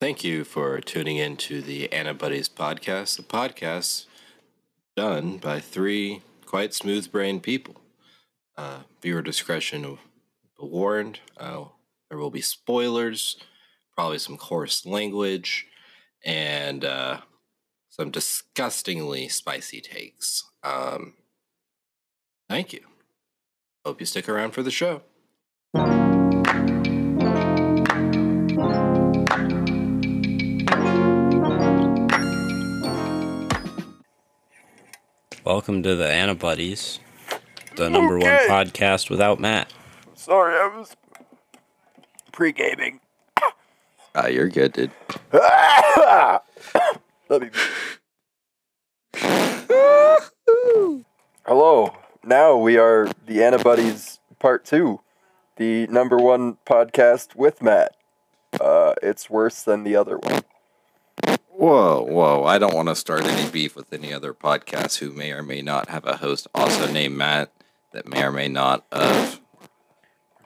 Thank you for tuning in to the AniBuddies podcast, the podcast done by three quite smooth brained people. Uh, viewer discretion warned. Uh, there will be spoilers, probably some coarse language, and uh, some disgustingly spicy takes. Um, thank you. Hope you stick around for the show. Welcome to the AniBuddies, the number one podcast without Matt. Sorry, I was pre-gaming. Uh, you're good, dude. Let me. Hello. Now we are the AniBuddies Part Two, the number one podcast with Matt. Uh, it's worse than the other one. Whoa, whoa. I don't want to start any beef with any other podcasts who may or may not have a host also named Matt that may or may not have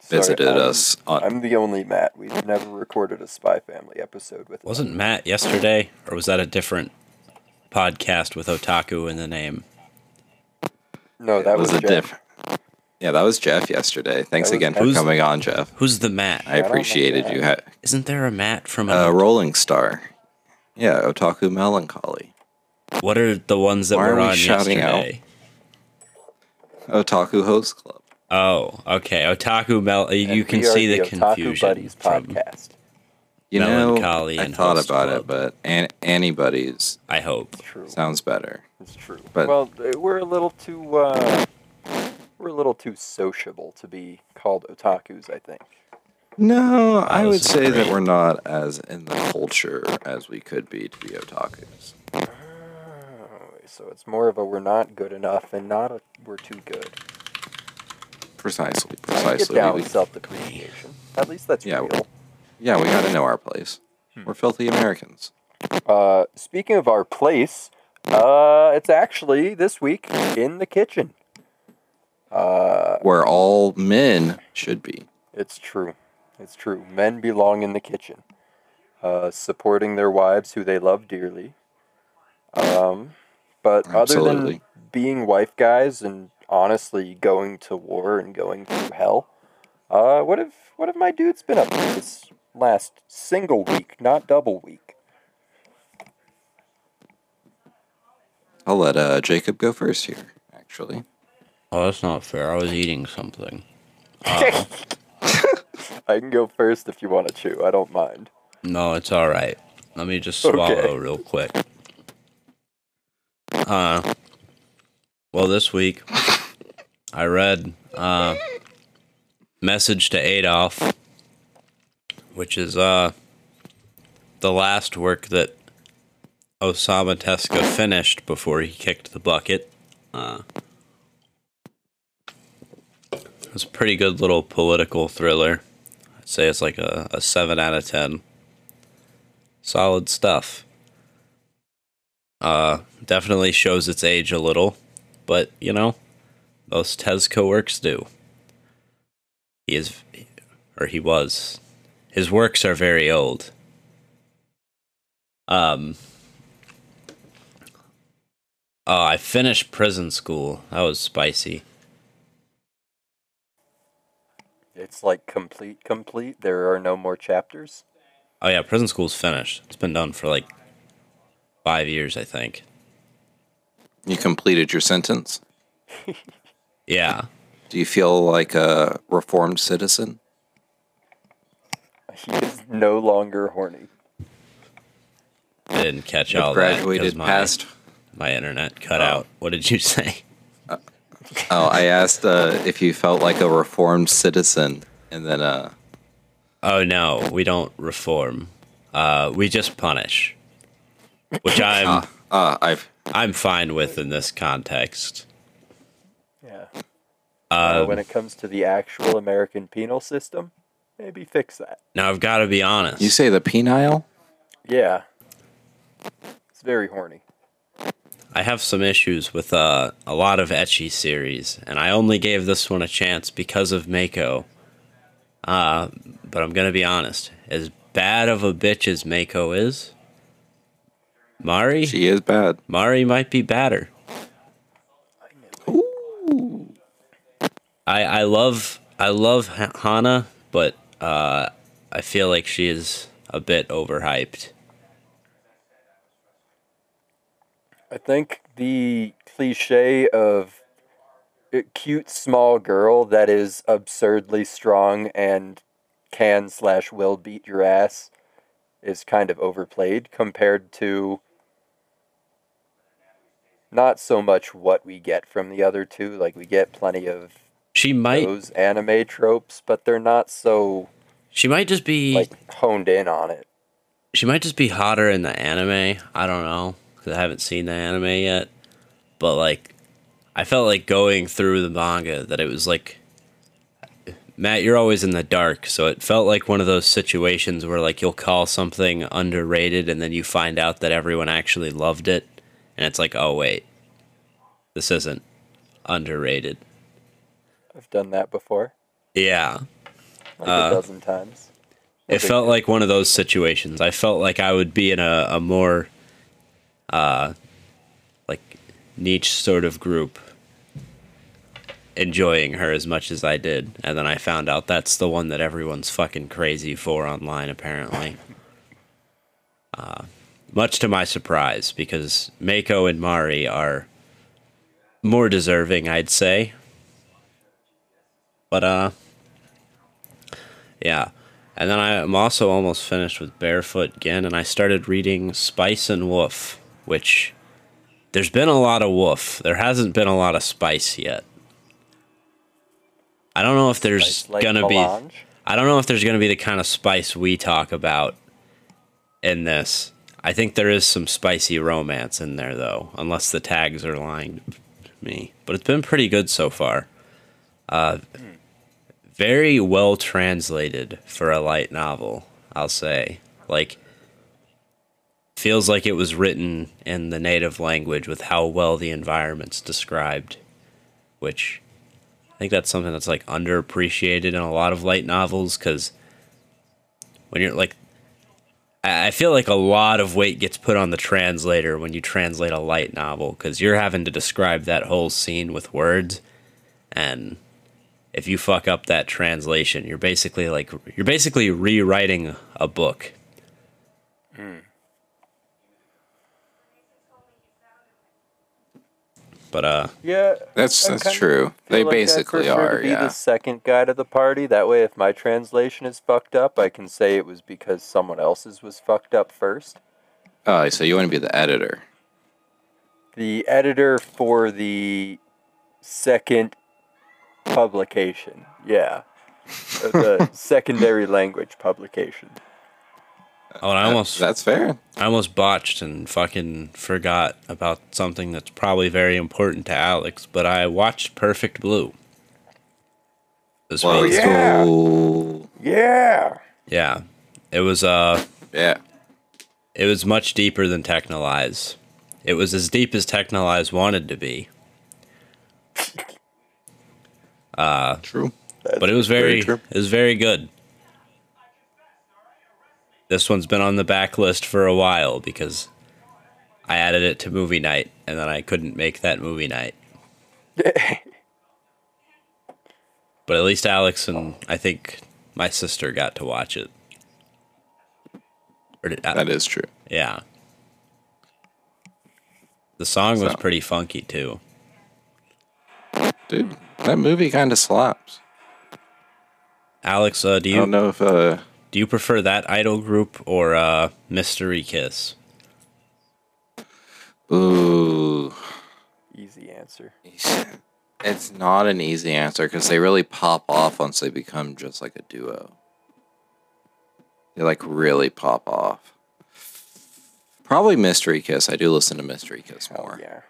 Sorry, visited I'm- us on. I'm the only Matt. We've never recorded a Spy Family episode with. Wasn't Matt yesterday, or was that a different podcast with otaku in the name? No, that was, a Jeff. diff. Yeah, that was Jeff yesterday. Thanks That was again for Who's- coming on, Jeff. Who's the Matt? I don't appreciated that. you. Ha- Isn't there a Matt from uh, a, Rolling Star. Yeah, Otaku Melancholy. What are the ones that Why are were we on shouting out? yesterday? Otaku Host Club. Oh, okay. Otaku Mel. And You can see the, Otaku confusion Buddies from. podcast. You know, I and thought about Club. it, but an- anybody's I hope. True. sounds better. It's true. But- well, uh, we're a little too uh, we're a little too sociable to be called otakus. I think. No, I would is say that we're not as in the culture as we could be to be otakus. Oh, so it's more of a we're not good enough and not a we're too good. Precisely, I get precisely. down We- with self depreciation. At least that's Yeah, real. yeah, we got to know our place. We're filthy Americans. Uh, speaking of our place, uh, it's actually this week in the kitchen. Uh, Where all men should be. It's true. It's true. Men belong in the kitchen, uh, supporting their wives who they love dearly. Um, but other than being wife guys and honestly going to war and going through hell, uh, what have what have my dudes been up to this last single week, not double week? I'll let uh, Jacob go first here, actually. Oh, that's not fair. I was eating something. I can go first if you want to chew. I don't mind. No, it's all right. Let me just swallow Okay. real quick. Uh, well, this week I read uh, "Message to Adolf," which is uh the last work that Osamu Tezuka finished before he kicked the bucket. Uh, it's a pretty good little political thriller. Say it's like a, a seven out of ten solid stuff. Uh, definitely shows its age a little, but you know, most Tezuka works do. He is, or he was. His works are very old. Um. Oh, I finished prison school. That was spicy. It's like complete, complete. There are no more chapters. Oh yeah, prison school's finished. It's been done for like five years, I think. You completed your sentence. Yeah. Do you feel like a reformed citizen? He is no longer horny. I didn't catch You've all that 'cause graduated my, past. my internet cut Oh. out. What did you say? Oh, I asked uh, if you felt like a reformed citizen, and then uh, Oh no, we don't reform. Uh, we just punish, which I'm uh, uh, I've I'm fine with in this context. Yeah. Uh, Um, when it comes to the actual American penal system, maybe fix that. now I've got to be honest. you say the penile. Yeah. It's very horny. I have some issues with uh, a lot of ecchi series, and I only gave this one a chance because of Mako. Uh, but I'm gonna be honest, as bad of a bitch as Mako is, Mari She is bad. Mari might be badder. I I love I love Hana, but uh, I feel like she is a bit overhyped. I think the cliche of a cute small girl that is absurdly strong and can slash will beat your ass is kind of overplayed compared to not so much what we get from the other two. Like we get plenty of She might those anime tropes, but they're not so she might just be like honed in on it. she might just be hotter in the anime. I don't know because I haven't seen the anime yet. But like, I felt like going through the manga that it was like, Matt, you're always in the dark, so it felt like one of those situations where like you'll call something underrated and then you find out that everyone actually loved it, and it's like, oh wait, this isn't underrated. I've done that before, Yeah, like Uh, a dozen times. It felt like one of those situations. I felt like I would be in a, a more uh like niche sort of group enjoying her as much as I did. And then I found out that's the one that everyone's fucking crazy for online apparently. Uh much to my surprise because Mako and Mari are more deserving, I'd say. But uh yeah. And then I am also almost finished with Barefoot Gen, and I started reading Spice and Wolf, which there's been a lot of wolf. There hasn't been a lot of spice yet. I don't know if there's like gonna melange. be. I don't know if there's gonna be the kind of spice we talk about in this. I think there is some spicy romance in there though, unless the tags are lying to me. But it's been pretty good so far. Uh, very well translated for a light novel, I'll say. Like feels like it was written in the native language with how well the environment's described, which I think that's something that's like underappreciated in a lot of light novels cuz when you're like I feel like a lot of weight gets put on the translator when you translate a light novel because you're having to describe that whole scene with words, and if you fuck up that translation, you're basically like you're basically rewriting a book. Hmm. But uh, Yeah, That's I that's true. They like basically prefer are. To be Yeah. the second guy to the party. That way, if my translation is fucked up, I can say it was because someone else's was fucked up first. Oh, so you want to be the editor? The editor for the second publication. Yeah. Uh, the secondary language publication. Oh, and I almost That's fair. I almost botched and fucking forgot about something that's probably very important to Alex. But I watched Perfect Blue. This Well, week. yeah. so- Yeah. Yeah, it was uh yeah. It was much deeper than Texhnolyze. It was as deep as Texhnolyze wanted to be. Uh True. But it was very very, true. it was very good. This one's been on the back list for a while because I added it to movie night and then I couldn't make that movie night. But at least Alex and I think my sister got to watch it. Or did, That is true. yeah. The song was pretty funky too. Dude, that movie kind of slaps. Alex, uh, do I you don't know if uh do you prefer that idol group or uh, Mystery Kiss? ooh, Easy answer. it's not an easy answer because they really pop off once they become just like a duo. They like really pop off. Probably Mystery Kiss. I do listen to Mystery Kiss Oh more. yeah.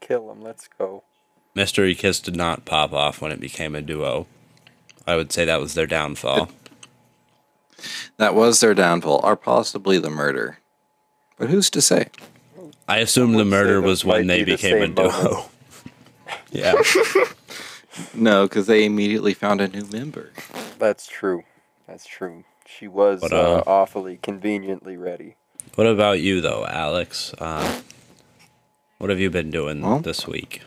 Kill him. Let's go. Mystery Kiss did not pop off when it became a duo. I would say that was their downfall. That was their downfall, or possibly the murder. But who's to say? I assume the murder was when they be the became a duo. moment. yeah. No, because they immediately found a new member. That's true. That's true. She was But, uh, uh, awfully conveniently ready. What about you though, Alex? Uh, what have you been doing Well- this week?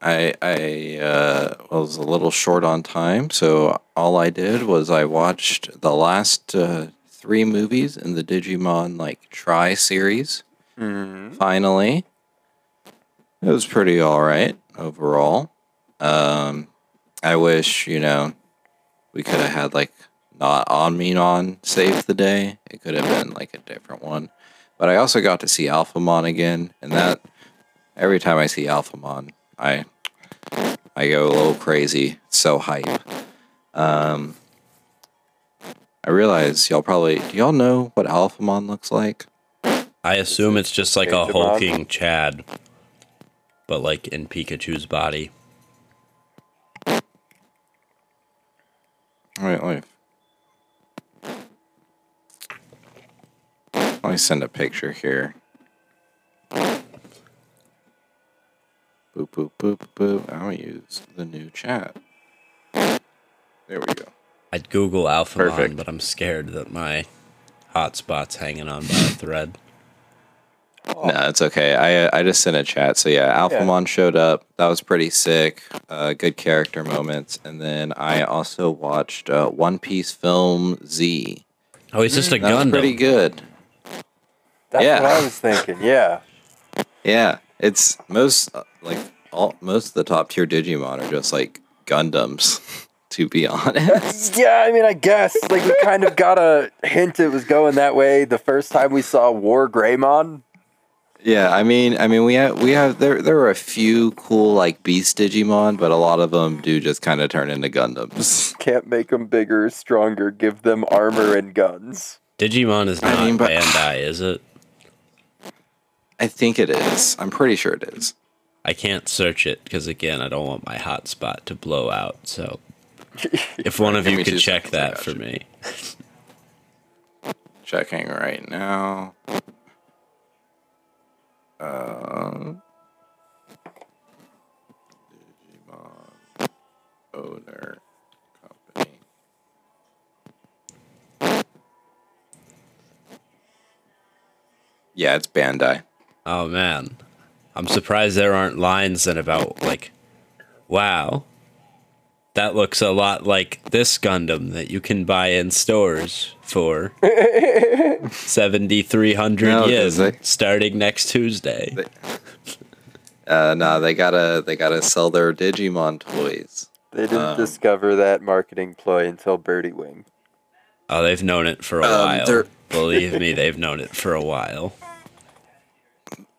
I I uh, was a little short on time, so all I did was I watched the last uh, three movies in the Digimon like Try series. Mm-hmm. Finally, it was pretty all right overall. Um, I wish you know we could have had like not Omnimon save the day. It could have been like a different one. But I also got to see Alphamon again, and that every time I see Alphamon, I I go a little crazy. It's so hype. Um, I realize y'all probably do y'all know what Alphamon looks like? I assume it's just like a Digimon? hulking Chad, but like in Pikachu's body. Wait, wait. Let me send a picture here. Boop, boop, boop. I'll use the new chat. There we go. I'd Google Alphamon, Perfect. but I'm scared that my hotspot's hanging on by a thread. Oh, No, it's okay. I uh, I just sent a chat. So yeah, Alphamon showed up. That was pretty sick. Uh, good character moments. And then I also watched uh, One Piece film Z. Oh, he's just a That was pretty good. That's yeah. what I was thinking. Yeah. Yeah, it's most uh, like all most of the top tier Digimon are just like Gundams. To be honest, Yeah, I mean, I guess like we kind of got a hint it was going that way the first time we saw War Greymon. yeah. I mean, I mean, we have we have there there were a few cool like Beast Digimon, but a lot of them do just kind of turn into Gundams. Can't make them bigger, stronger, give them armor and guns. Digimon is I not mean, but- Bandai, is it? I think it is. I'm pretty sure it is. I can't search it because again, I don't want my hotspot to blow out. So, if one of you could check that for you. me. Checking right now. Um, Digimon owner company. Yeah, it's Bandai. Oh man, I'm surprised there aren't lines then about like, wow, that looks a lot like this Gundam that you can buy in stores for seventy three hundred No, yen 'cause they- starting next Tuesday. Uh, no, they gotta they gotta sell their Digimon toys. They didn't Um, discover that marketing ploy until Birdie Wing. Oh, they've known it for a Um, while. Believe me, they've known it for a while.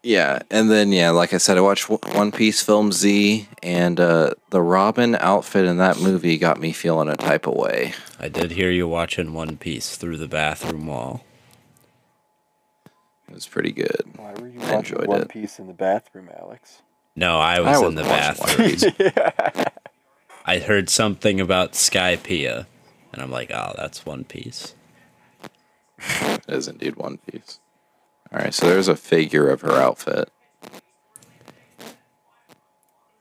Yeah, and then yeah, like I said, I watched One Piece film Z, and uh, the Robin outfit in that movie got me feeling a type of way. I did hear you watching One Piece through the bathroom wall. It was pretty good. Why were you I watching enjoyed One it. Piece in the bathroom, Alex? No, I was in the bathroom. Piece. I heard something about Skypiea, and I'm like, oh, that's One Piece. It is indeed One Piece. All right, so there's a figure of her outfit.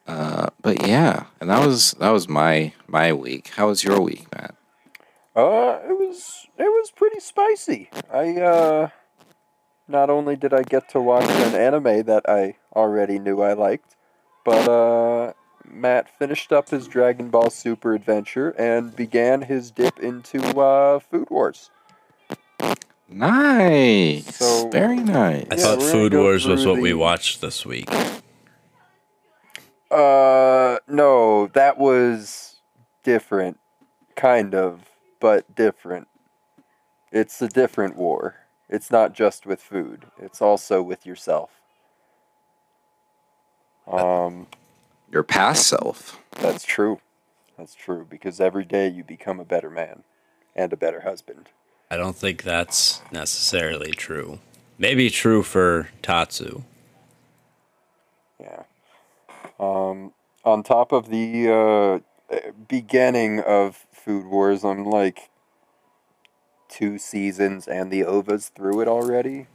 Uh, but yeah, and that was that was my my week. How was your week, Matt? Uh, it was it was pretty spicy. I uh, not only did I get to watch an anime that I already knew I liked, but uh, Matt finished up his Dragon Ball Super adventure and began his dip into uh, Food Wars. Nice, So- very nice. I Yeah, thought Food Wars was through what we watched this week. Uh, no, that was different, kind of, but different. It's a different war. It's not just with food. It's also with yourself. Um, Your past self. that's true. That's true because every day you become a better man and a better husband. I don't think that's necessarily true. Maybe true for Tatsu. Yeah. Um, on top of the uh, beginning of Food Wars, I'm like two seasons and the OVAs through it already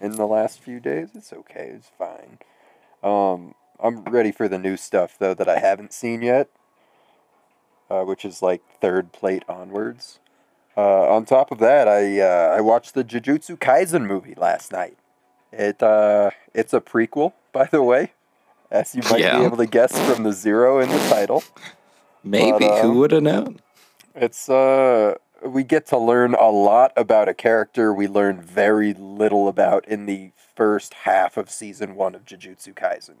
in the last few days. It's okay. It's fine. Um, I'm ready for the new stuff, though, that I haven't seen yet, uh, which is like third plate onwards. Uh, on top of that, I uh, I watched the Jujutsu Kaisen movie last night. It uh, it's a prequel, by the way, as you might Yeah. be able to guess from the zero in the title. Maybe But, who um, would have known? It's uh, we get to learn a lot about a character we learn very little about in the first half of season one of Jujutsu Kaisen.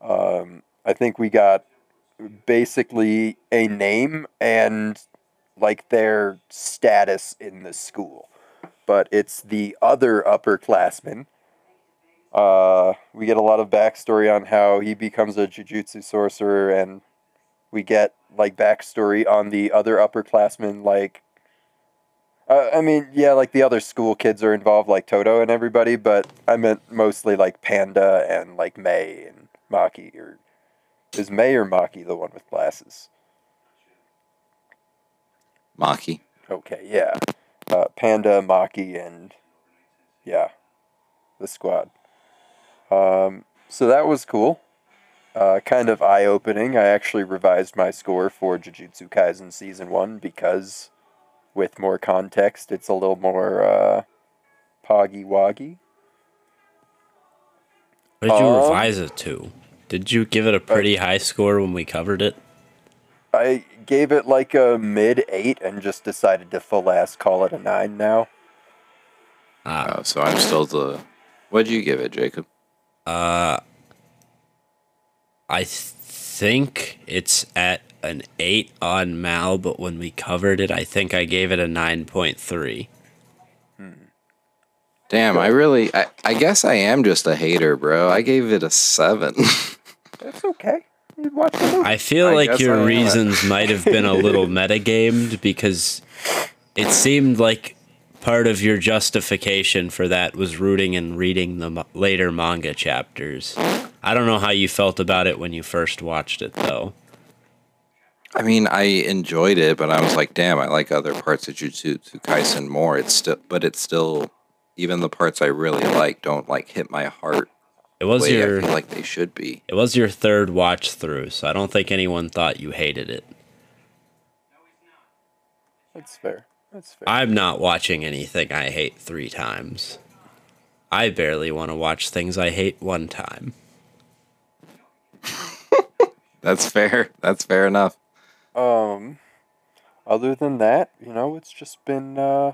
Um, I think we got basically a name and like their status in the school, but it's the other upperclassmen. Uh, we get a lot of backstory on how he becomes a jujutsu sorcerer, and we get like backstory on the other upperclassmen. Like, uh, I mean, yeah, like the other school kids are involved, like Todo and everybody, but I meant mostly like Panda and like May and Maki. Or is May or Maki the one with glasses? Maki. Okay, yeah. Uh, Panda, Maki, and yeah, the squad. Um, so that was cool. Uh, kind of eye opening. I actually revised my score for Jujutsu Kaisen Season 1 because, with more context, it's a little more uh, poggy woggy. What did you Um, revise it to? Did you give it a pretty high score when we covered it? I gave it like a mid 8 and just decided to full ass call it a 9 now. Ah, Oh, so I'm still the. What'd you give it, Jacob? uh, I th- think it's at an 8 on Mal, but when we covered it, I think I gave it a 9.3. Damn, I really. I, I guess I am just a hater, bro. I gave it a seven. That's okay. You watch the movie. I feel I like guess I your am. reasons might have been a little metagamed because it seemed like part of your justification for that was rooting and reading the mo- later manga chapters. I don't know how you felt about it when you first watched it, though. I mean, I enjoyed it, but I was like, damn, I like other parts of Jujutsu Kaisen more. It's still, but it's still, even the parts I really like don't like hit my heart It was your I feel like they should be. it was your third watch through, so I don't think anyone thought you hated it. That's fair. That's fair. I'm not watching anything I hate three times. I barely want to watch things I hate one time. That's fair. That's fair enough. Um, other than that, you know, it's just been uh,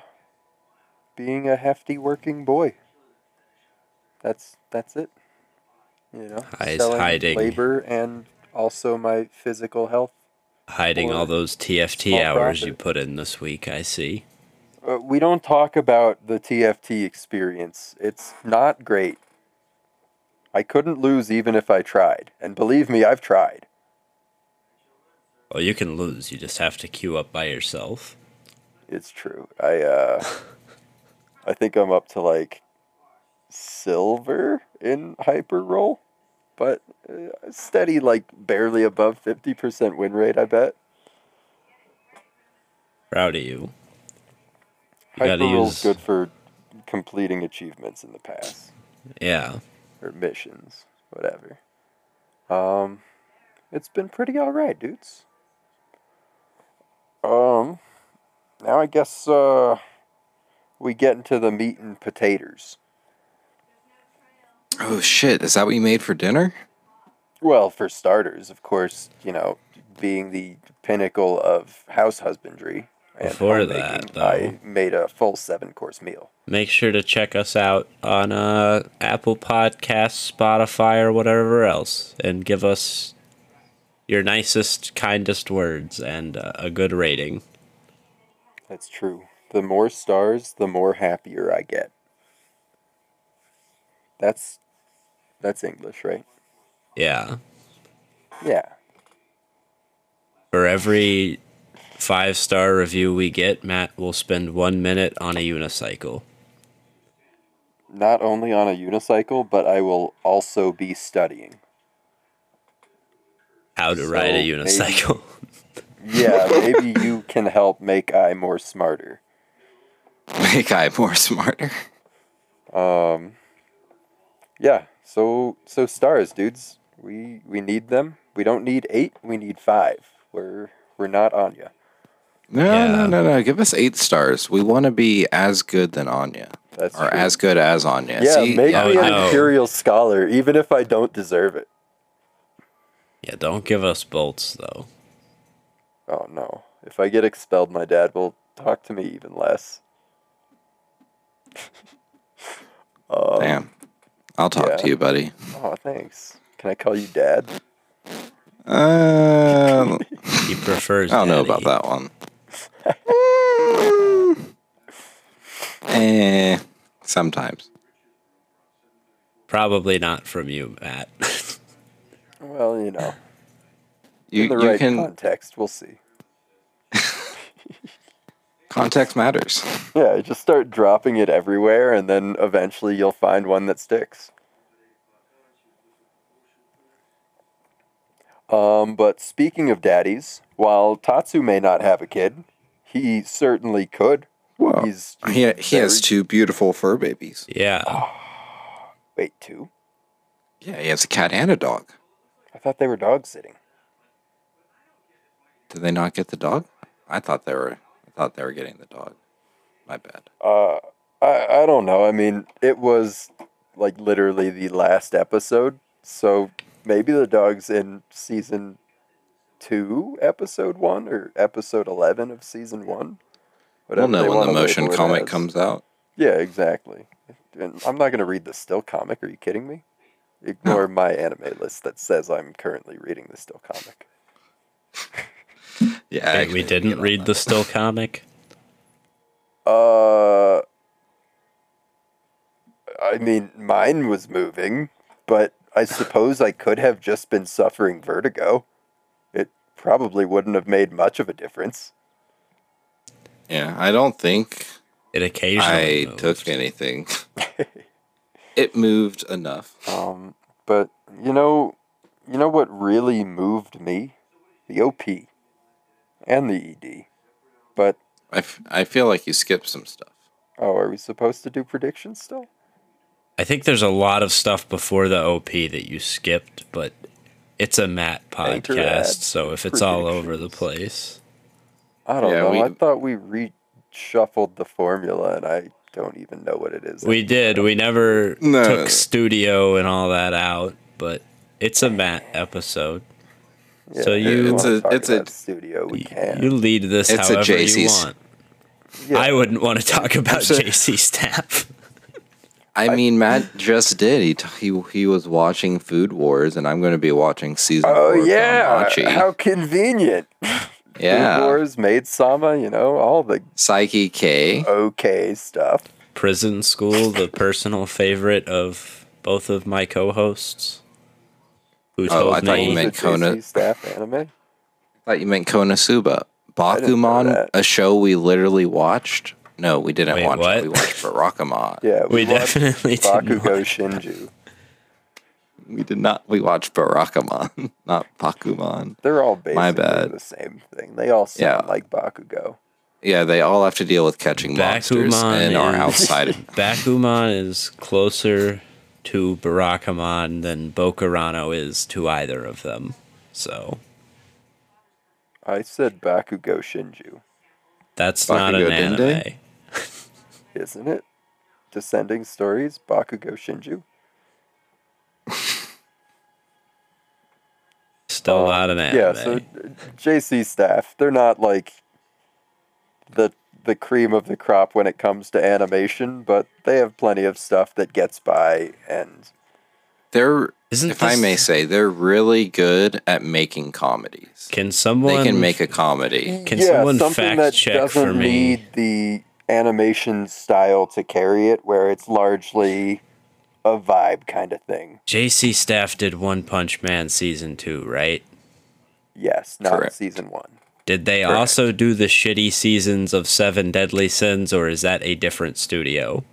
being a hefty working boy. That's that's it. You know, He's selling hiding. labor and also my physical health. Hiding all those TFT hours profit. you put in this week, I see. Uh, we don't talk about the TFT experience. It's not great. I couldn't lose even if I tried, and believe me, I've tried. Well, you can lose. You just have to queue up by yourself. It's true. I uh I think I'm up to like silver in hyper roll, but uh, steady like barely above 50% win rate, I bet. Proud of you. You Hyper roll's use. good for completing achievements in the past Yeah. or missions, whatever. Um it's been pretty all right, dudes. Um now I guess uh we get into the meat and potatoes. Oh shit! Is that what you made for dinner? Well, for starters, of course, you know, being the pinnacle of house husbandry and Before that, though. I made a full seven course meal. Make sure to check us out on uh, Apple Podcasts, Spotify, or whatever else, and give us your nicest, kindest words and uh, a good rating. That's true. The more stars, the more happier I get. That's that's English, right? Yeah. Yeah. For every five star review we get, Matt will spend one minute on a unicycle. Not only on a unicycle, but I will also be studying. How to ride a So, maybe- unicycle. Yeah, maybe you can help make I more smarter. Make I more smarter. Um, yeah. So so stars, dudes. We we need them. We don't need eight. We need five. We're we're not Anya. No, Yeah. no, no, no. Give us eight stars. We want to be as good than Anya, That's or true. as good as Anya. yeah, See? make yeah, me an no. imperial scholar, even if I don't deserve it. Yeah, don't give us bolts though. Oh no! If I get expelled, my dad will talk to me even less. um, Damn. I'll talk yeah. to you, buddy. Oh, thanks. Can I call you dad? Uh, He prefers. I don't know about that one. eh, sometimes. Probably not from you, Matt. Well, you know, You, in the you right can. context, we'll see. Context matters. Yeah, just start dropping it everywhere, and then eventually you'll find one that sticks. Um, but speaking of daddies, while Tatsu may not have a kid, he certainly could. Whoa. He's, He, he has two beautiful fur babies. yeah. Wait, two? Yeah, he has a cat and a dog. I thought they were dog sitting. Did they not get the dog? I thought they were. Thought they were getting the dog. My bad. Uh, I I don't know. I mean, it was like literally the last episode, so maybe the dog's in season two, episode one, or episode eleven of season one. We'll know when the motion comic comes out. Yeah, exactly. And I'm not gonna read the still comic. Are you kidding me? Ignore my anime list that says I'm currently reading the still comic. Yeah, Wait, we didn't read the still comic. Uh, I mean, mine was moving, but I suppose I could have just been suffering vertigo. It probably wouldn't have made much of a difference. Yeah, I don't think It occasionally. I moved. took anything. it moved enough. Um, but you know, you know what really moved me? The OP and the ED. But I, f- I feel like you skipped some stuff. oh, are we supposed to do predictions still? I think there's a lot of stuff before the OP that you skipped, but it's a Matt podcast, so if it's all over the place. I don't Yeah, know. we- I thought we reshuffled the formula, and I don't even know what it is. We did. We never No. took studio and all that out, but it's a Matt episode. Yeah, So you- we It's a, it's a- studio. We can. You lead this It's a however you want. Yeah. I wouldn't want to talk about It's JC staff. I mean, Matt just did. He, t- he he was watching Food Wars, and I'm going to be watching season Oh yeah, how convenient. yeah, Food Wars, Maid Sama, you know, all the Saiki K. okay stuff. Prison School, the personal favorite of both of my co-hosts. Who Oh, I thought me you meant Kona- staff anime. I thought you meant Konosuba. didn't Bakuman, a show we literally watched. No, we didn't Wait, watch what? it. We watched Barakamon. Yeah, we watched definitely did Bakugo. Shinju. We did not. We watched Barakamon, not Bakuman. They're all basically My bad. the same thing. They all sound Yeah. like Bakugo. Yeah, they all have to deal with catching monsters Bakuman and are is- outside. Bakuman is closer to Barakamon than Bokurano is to either of them. So I said Bakugo Shinju, that's not an Bakugo anime. Dende? isn't it? Descending Stories, Bakugo Shinju. Still Um, not an anime. Yeah, so uh, JC staff, they're not like the the cream of the crop when it comes to animation, but they have plenty of stuff that gets by and They're, Isn't if I may say, they're really good at making comedies. Can someone They can make a comedy. Can yeah, someone something fact that check doesn't for me? need the animation style to carry it, where it's largely a vibe kind of thing. JC Staff did One Punch Man season two, right? Yes, not Correct. season one. Did they Correct. also do the shitty seasons of Seven Deadly Sins, or is that a different studio?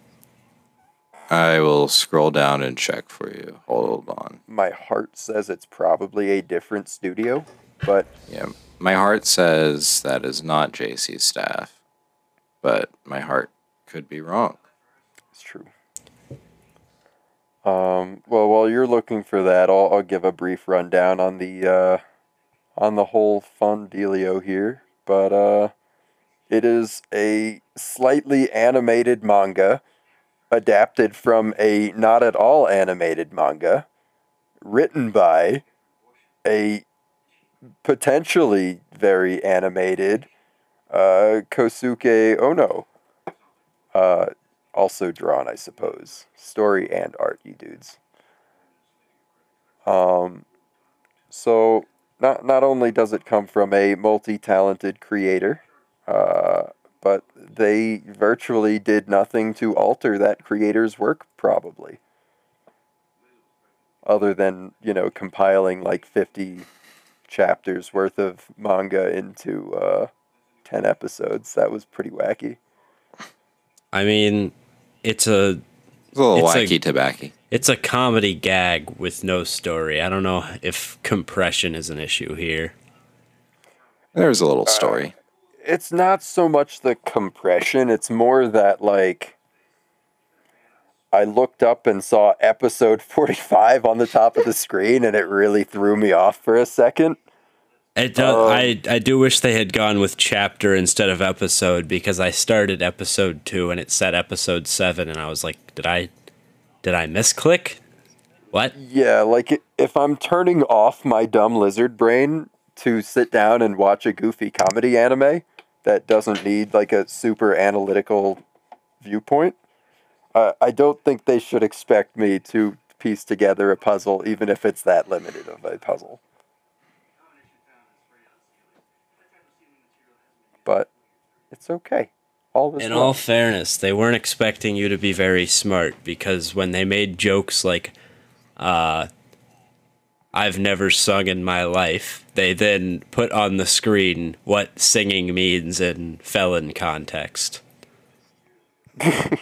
I will scroll down and check for you. Hold on. My heart says it's probably a different studio, but Yeah, my heart says that is not JC's staff, but my heart could be wrong. It's true. Um, well, while you're looking for that, I'll, I'll give a brief rundown on the uh, on the whole fun dealio here. But uh, It is a slightly animated manga adapted from a not at all animated manga written by a potentially very animated uh, Kosuke Ono. Uh, also drawn, I suppose. Story and art, you dudes. Um, so not not only does it come from a multi-talented creator, uh, but they virtually did nothing to alter that creator's work, probably. Other than you know compiling like fifty chapters worth of manga into uh, ten episodes, that was pretty wacky. I mean, it's a It's a little It's a- wacky tobacco. It's a comedy gag with no story. I don't know if compression is an issue here. There's a little story. it's not so much the compression, it's more that like I looked up and saw episode 45 on the top of the screen and it really threw me off for a second. It do, Um, I I do wish they had gone with chapter instead of episode because I started episode two and it said episode seven and I was like, did I did I misclick? What? Yeah, like if I'm turning off my dumb lizard brain to sit down and watch a goofy comedy anime that doesn't need like a super analytical viewpoint, uh, I don't think they should expect me to piece together a puzzle, even if it's that limited of a puzzle. But it's okay. All is In well. all fairness, they weren't expecting you to be very smart because when they made jokes like, uh, I've never sung in my life, they then put on the screen what singing means in felon context. I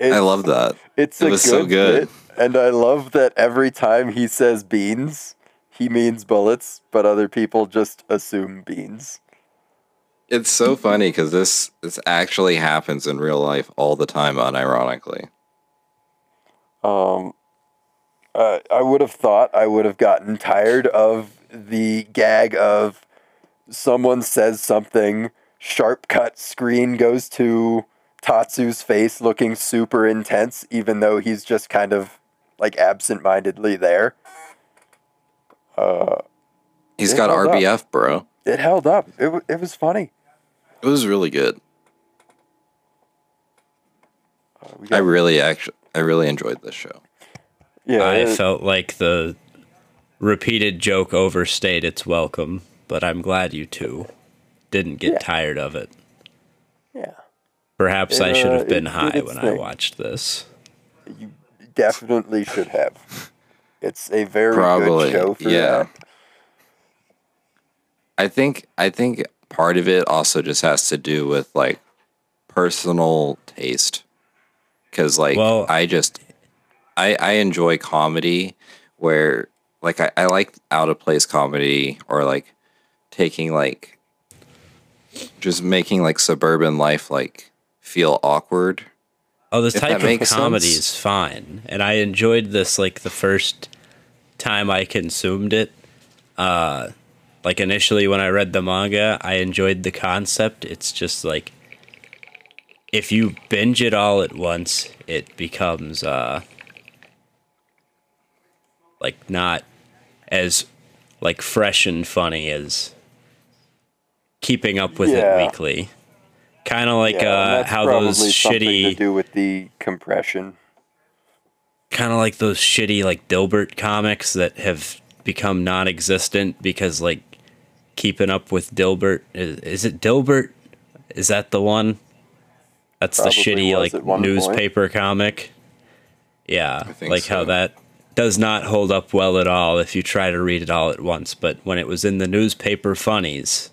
love that. It's It a was good, so good. bit, and I love that every time he says beans, he means bullets, but other people just assume beans. It's so funny because this this actually happens in real life all the time, unironically. Um, uh, I would have thought I would have gotten tired of the gag of someone says something, sharp cut screen goes to Tatsu's face looking super intense, even though he's just kind of like absent mindedly there. Uh, He's got held up. RBF, bro. It held up. It, wa- it was funny. It was really good. Uh, we I really actually I really enjoyed this show. yeah, I it- felt like the repeated joke overstayed its welcome, but I'm glad you two didn't get Yeah. tired of it. yeah. Perhaps It, I should uh, have been it high its when I watched this. You definitely should have. It's a very Probably, good show for yeah. that. I think I think part of it also just has to do with like personal taste. Cause like Well- I just I I enjoy comedy where like I, I like out of place comedy or like taking like just making like suburban life like feel awkward. Oh, this type of comedy sense. is fine, and I enjoyed this like the first time I consumed it. Uh, like initially when I read the manga, I enjoyed the concept. It's just like if you binge it all at once, it becomes uh like not as like fresh and funny as keeping up with Yeah. it weekly. Kind of like Yeah, uh, how those shitty to do with the compression. kind of like those shitty like Dilbert comics that have become non-existent because like keeping up with Dilbert is, is it Dilbert? Is that the one? That's Probably the shitty like at one point. newspaper comic. Yeah, think like how that does not hold up well at all if you try to read it all at once. But when it was in the newspaper funnies,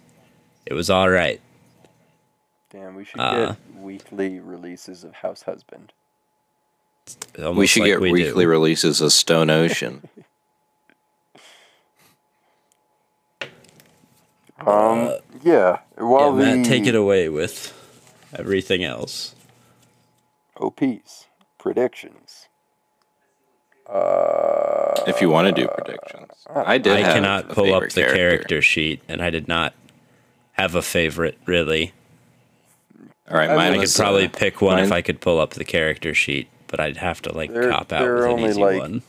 it was all right. Damn, we should Uh, get weekly releases of House Husband. we should like get we do. weekly releases of Stone Ocean. Um, yeah. While yeah, Matt, the take it away with everything else. OPs predictions. Uh, if you want to do predictions. I did I have cannot a pull up the character. sheet, and I did not have a favorite really. All right, I mine I could probably uh, pick one if I could pull up the character sheet, but I'd have to like There- cop out with an easy like, one.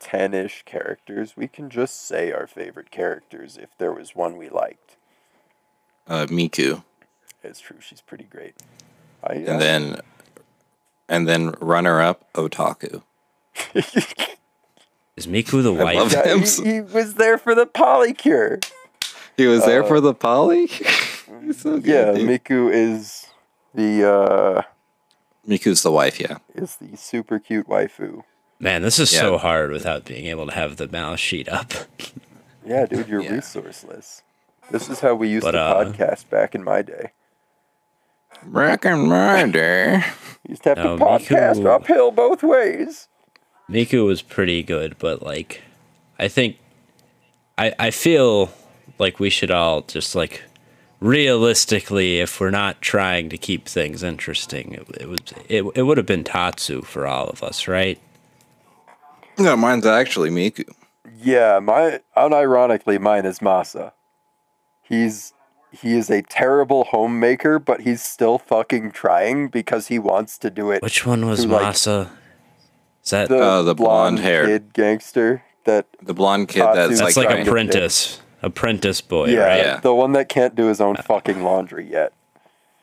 10 ish characters. We can just say our favorite characters if there was one we liked. uh, Miku, It's true, she's pretty great. I, uh, and then and then runner up Otaku. Is Miku the I wife? love yeah, him. he, he was there for the polycure. He was there Uh, for the poly. He's so good, Yeah, dude. Miku is the uh Miku's the wife. Yeah. is the super cute waifu. Man, this is so hard without being able to have the mouse sheet up. Yeah, dude, you're Yeah. resourceless. This is how we used But, to uh, podcast back in my day. Back in my day. You used to have No, to podcast Miku- uphill both ways. Miku was pretty good, but like I think I I feel like we should all just like realistically if we're not trying to keep things interesting it, it was it, it would have been Tatsu for all of us, right? No, mine's actually Miku. Yeah, my unironically mine is Masa. He's he is a terrible homemaker, but he's still fucking trying because he wants to do it. Which one was Who, like, Masa? Is that The, Oh, the blonde blonde-haired. kid gangster that The blonde kid Tatsu. that's, that's like, like, trying to apprentice. Apprentice boy, yeah, right? Yeah. the one that can't do his own fucking laundry yet.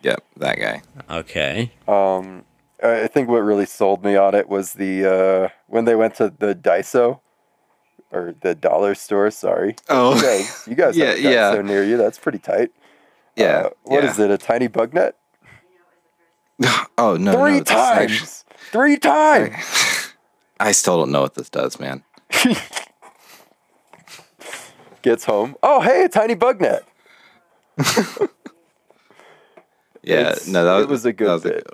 Yep, that guy. Okay. Um, I I think what really sold me on it was the uh, when they went to the Daiso or the dollar store. Sorry, Oh. you guys, you guys have a Yeah, yeah. Daiso near you. That's pretty tight. Yeah. Uh, what yeah. is it? A tiny bug net? Oh no, Three no, actually- times. Three times. I still don't know what this does, man. Gets home. Oh, hey, a tiny bug net. Yeah, It's- no, that was, it was a good was bit.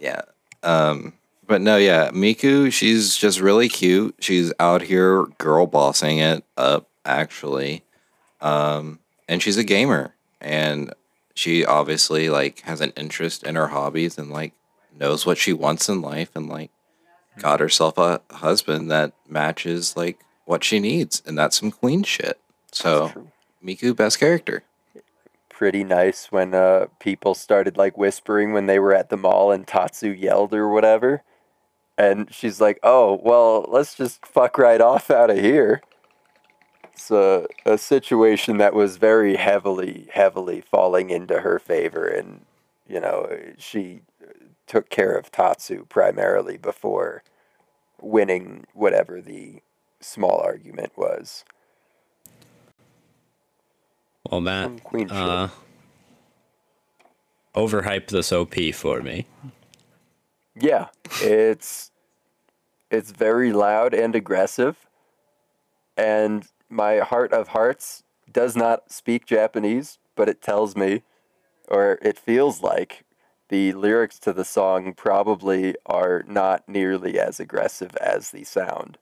Yeah. Um, but no, yeah, Miku, she's just really cute. She's out here girl bossing it up, actually. Um, and she's a gamer, and she obviously like has an interest in her hobbies and like knows what she wants in life, and like got herself a husband that matches like what she needs, and that's some queen shit. So. Miku, best character. Pretty nice when uh, people started like whispering when they were at the mall and Tatsu yelled or whatever. And she's like, oh, well, let's just fuck right off out of here. It's a, a situation that was very heavily, heavily falling into her favor. And, you know, she took care of Tatsu primarily before winning whatever the small argument was. Well, Matt, queen uh, overhype this OP for me. Yeah, it's it's very loud and aggressive, and my heart of hearts does not speak Japanese, but it tells me, or it feels like, the lyrics to the song probably are not nearly as aggressive as the sound.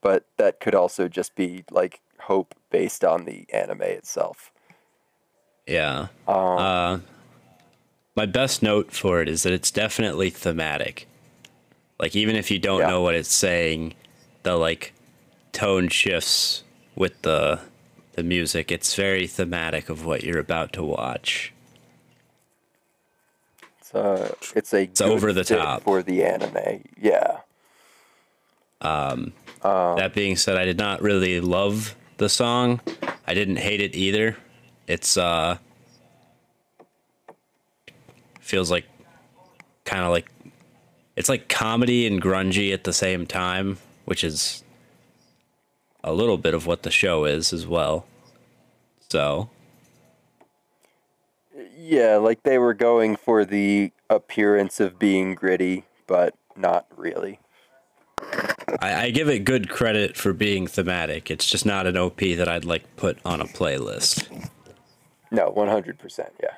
But that could also just be like hope based on the anime itself. Yeah. Um, Uh, my best note for it is that it's definitely thematic. Like even if you don't Yeah. know what it's saying, the like tone shifts with the the music. It's very thematic of what you're about to watch. It's, uh, it's a good over the top. for the anime. Yeah. Um, Um, that being said, I did not really love the song. I didn't hate it either. It's uh feels like kind of like it's like comedy and grungy at the same time, which is a little bit of what the show is as well. So, Yeah, like they were going for the appearance of being gritty, but not really. I, I give it good credit for being thematic. It's just not an OP that I'd like put on a playlist. No, 100%, yeah.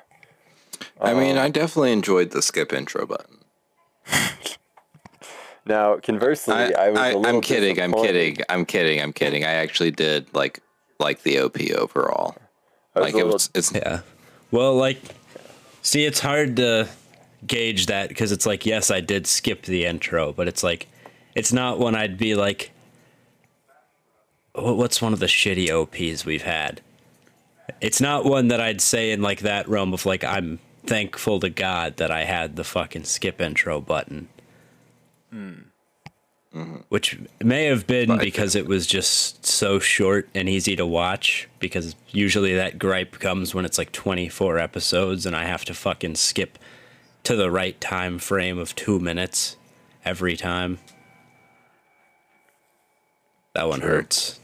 I Uh-huh. mean, I definitely enjoyed the skip intro button. Now, conversely, I, I, was I, a little I'm kidding. I'm kidding. I'm kidding. I'm kidding. I actually did like like the OP overall. Like a it little- was. It's Yeah. Well, like, see, it's hard to gauge that because it's like, yes, I did skip the intro, but it's like, it's not when I'd be like, what's one of the shitty OPs we've had? it's not one that I'd say in like that realm of like I'm thankful to God that I had the fucking skip intro button. Hmm. Mm-hmm. Which may have been But because it was just so short and easy to watch. Because usually that gripe comes when it's like 24 episodes and I have to fucking skip to the right time frame of two minutes every time. That one True. hurts.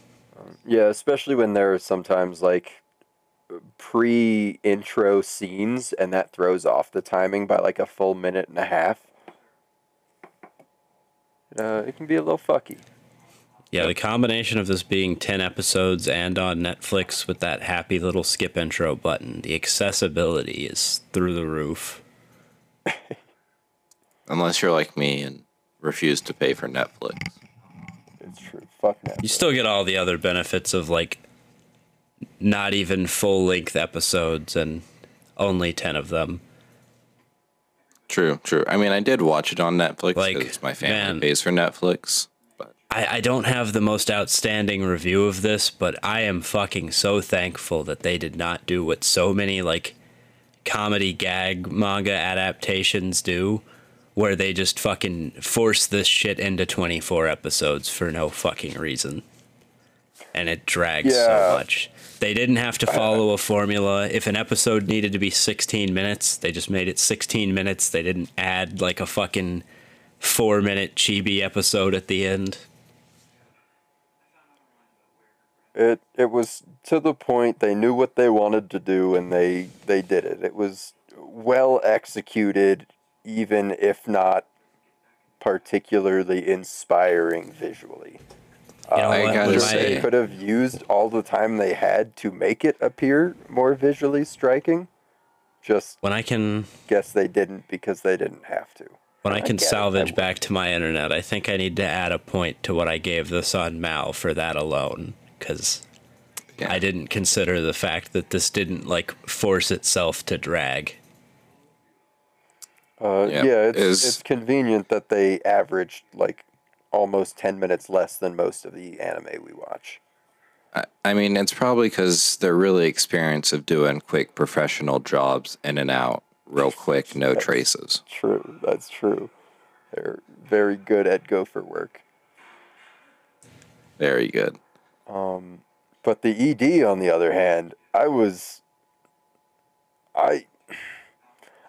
Yeah, especially when there are sometimes like pre-intro scenes and that throws off the timing by like a full minute and a half. Uh, it can be a little fucky. Yeah, the combination of this being 10 episodes and on Netflix with that happy little skip intro button, the accessibility is through the roof. Unless you're like me and refuse to pay for Netflix. It's true. Fuck that. You still get all the other benefits of like not even full length episodes and only 10 of them. True, true. I mean, I did watch it on Netflix Like, because my family man. pays for Netflix. But I, I don't have the most outstanding review of this, but I am fucking so thankful that they did not do what so many like comedy gag manga adaptations do, where they just fucking force this shit into 24 episodes for no fucking reason. And it drags Yeah. so much. They didn't have to follow a formula. If an episode needed to be 16 minutes, they just made it 16 minutes. They didn't add like a fucking four minute chibi episode at the end. It it was to the point they knew what they wanted to do and they they did it. It was well executed, even if not particularly inspiring visually. You know I what? gotta say- they could have used all the time they had to make it appear more visually striking. Just when I can guess they didn't because they didn't have to. when I I can get it, I salvage back to my internet, I think I need to add a point to what I gave this on Mal for that alone, because yeah. I didn't consider the fact that this didn't like force itself to drag. Uh, Yeah, yeah, it's, is- it's convenient that they averaged like almost 10 minutes less than most of the anime we watch. I, I mean, it's probably because they're really experienced of doing quick professional jobs in and out, real quick, no traces. True, that's true. They're very good at gopher work. Very good. But the ED, on the other hand, I was, I,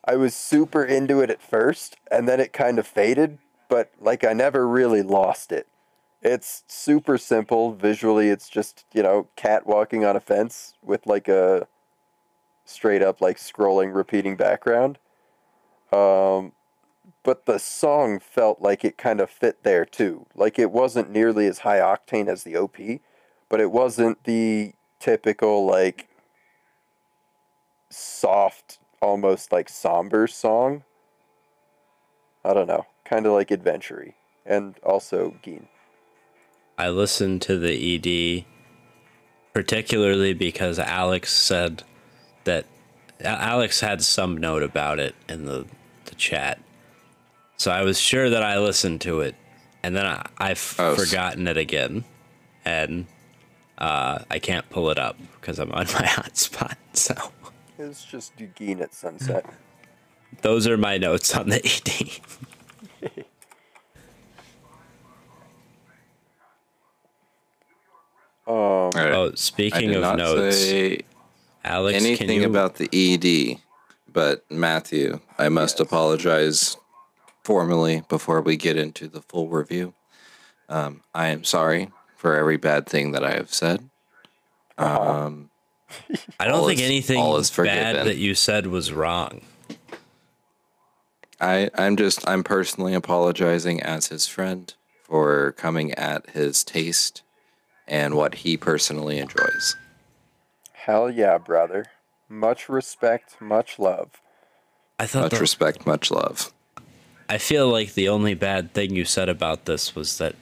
I was super into it at first, and then it kind of faded. But like, I never really lost it. It's super simple visually. It's just you know, cat walking on a fence with like a straight up like scrolling, repeating background. Um, but the song felt like it kind of fit there too. Like it wasn't nearly as high octane as the OP, but it wasn't the typical like soft, almost like somber song. I don't know, kind of like adventure and also Gin. I listened to the ED particularly because Alex said that Alex had some note about it in the, the chat. So I was sure that I listened to it, and then I, I've Oh, forgotten it again, and uh, I can't pull it up because I'm on my hotspot. So It's just Gin at sunset. those are my notes on the ED. Um, All right. Oh, I speaking did of not notes, say Alex, can anything you about the ED, but Matthew, I must apologize formally before we get into the full review. Um, I am sorry for every bad thing that I have said. Um, I don't all think is- anything all is bad that you said was wrong. I, I'm just, I'm personally apologizing as his friend for coming at his taste and what he personally enjoys. hell yeah, brother. Much respect, much love. I thought Much the, respect, much love. I feel like the only bad thing you said about this was that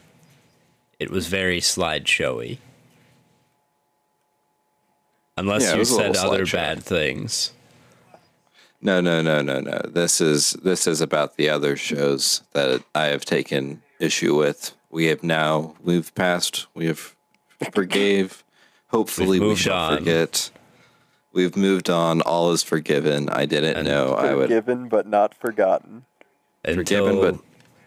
it was very slideshowy. Unless Yeah, you said other slideshow. bad things. No, no, no, no, no. This is this is about the other shows that I have taken issue with. We have now moved past. We have forgave. Hopefully, We've shall on. forget. We've moved on. All is forgiven. I didn't And know I would. Forgiven but not forgotten. Forgiven, but-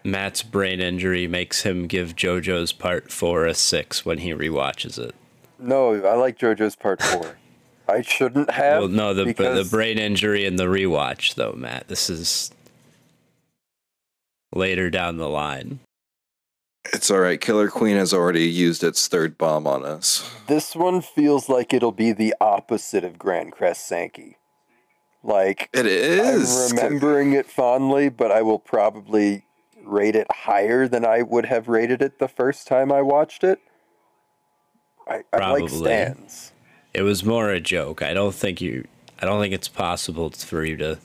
Matt's brain injury makes him give JoJo's Part Four a six when he rewatches it. No, I like JoJo's Part Four. I shouldn't have. Well, no, the the brain injury and the rewatch, though, Matt. This is later down the line. It's all right. Killer Queen has already used its third bomb on us. This one feels like it'll be the opposite of Grand Crest Sankey. Like It is. I'm remembering it fondly, but I will probably rate it higher than I would have rated it the first time I watched it. I, I like Probably. stands. It was more a joke. I don't think you. I don't think it's possible for you to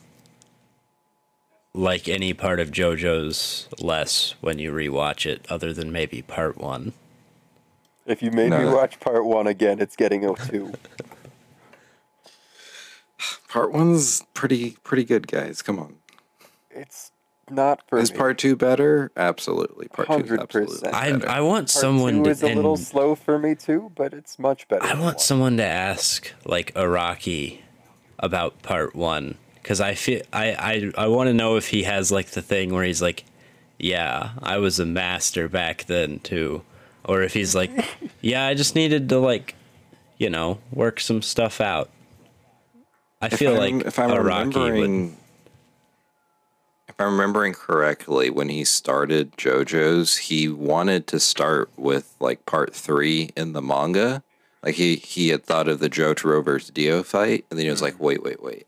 like any part of JoJo's less when you rewatch it, other than maybe part one. If you made me watch part one again, it's getting a two. Part one's pretty pretty good, guys. Come on. It's not for Is me. part two better? Absolutely. Part two is 100%. absolutely I better. I want Part someone two to. is a little and- slow for me too, but it's much better. I than want one. someone to ask like Araki about part one because I feel I I, I want to know if he has like the thing where he's like, yeah, I was a master back then too, or if he's like, yeah, I just needed to like, you know, work some stuff out. I If feel I'm- like if I'm Araki would. remembering, if I'm remembering correctly, when he started JoJo's, he wanted to start with like part three in the manga. Like he he had thought of the Jotaro versus Dio fight, and then he was like, "Wait, wait, wait!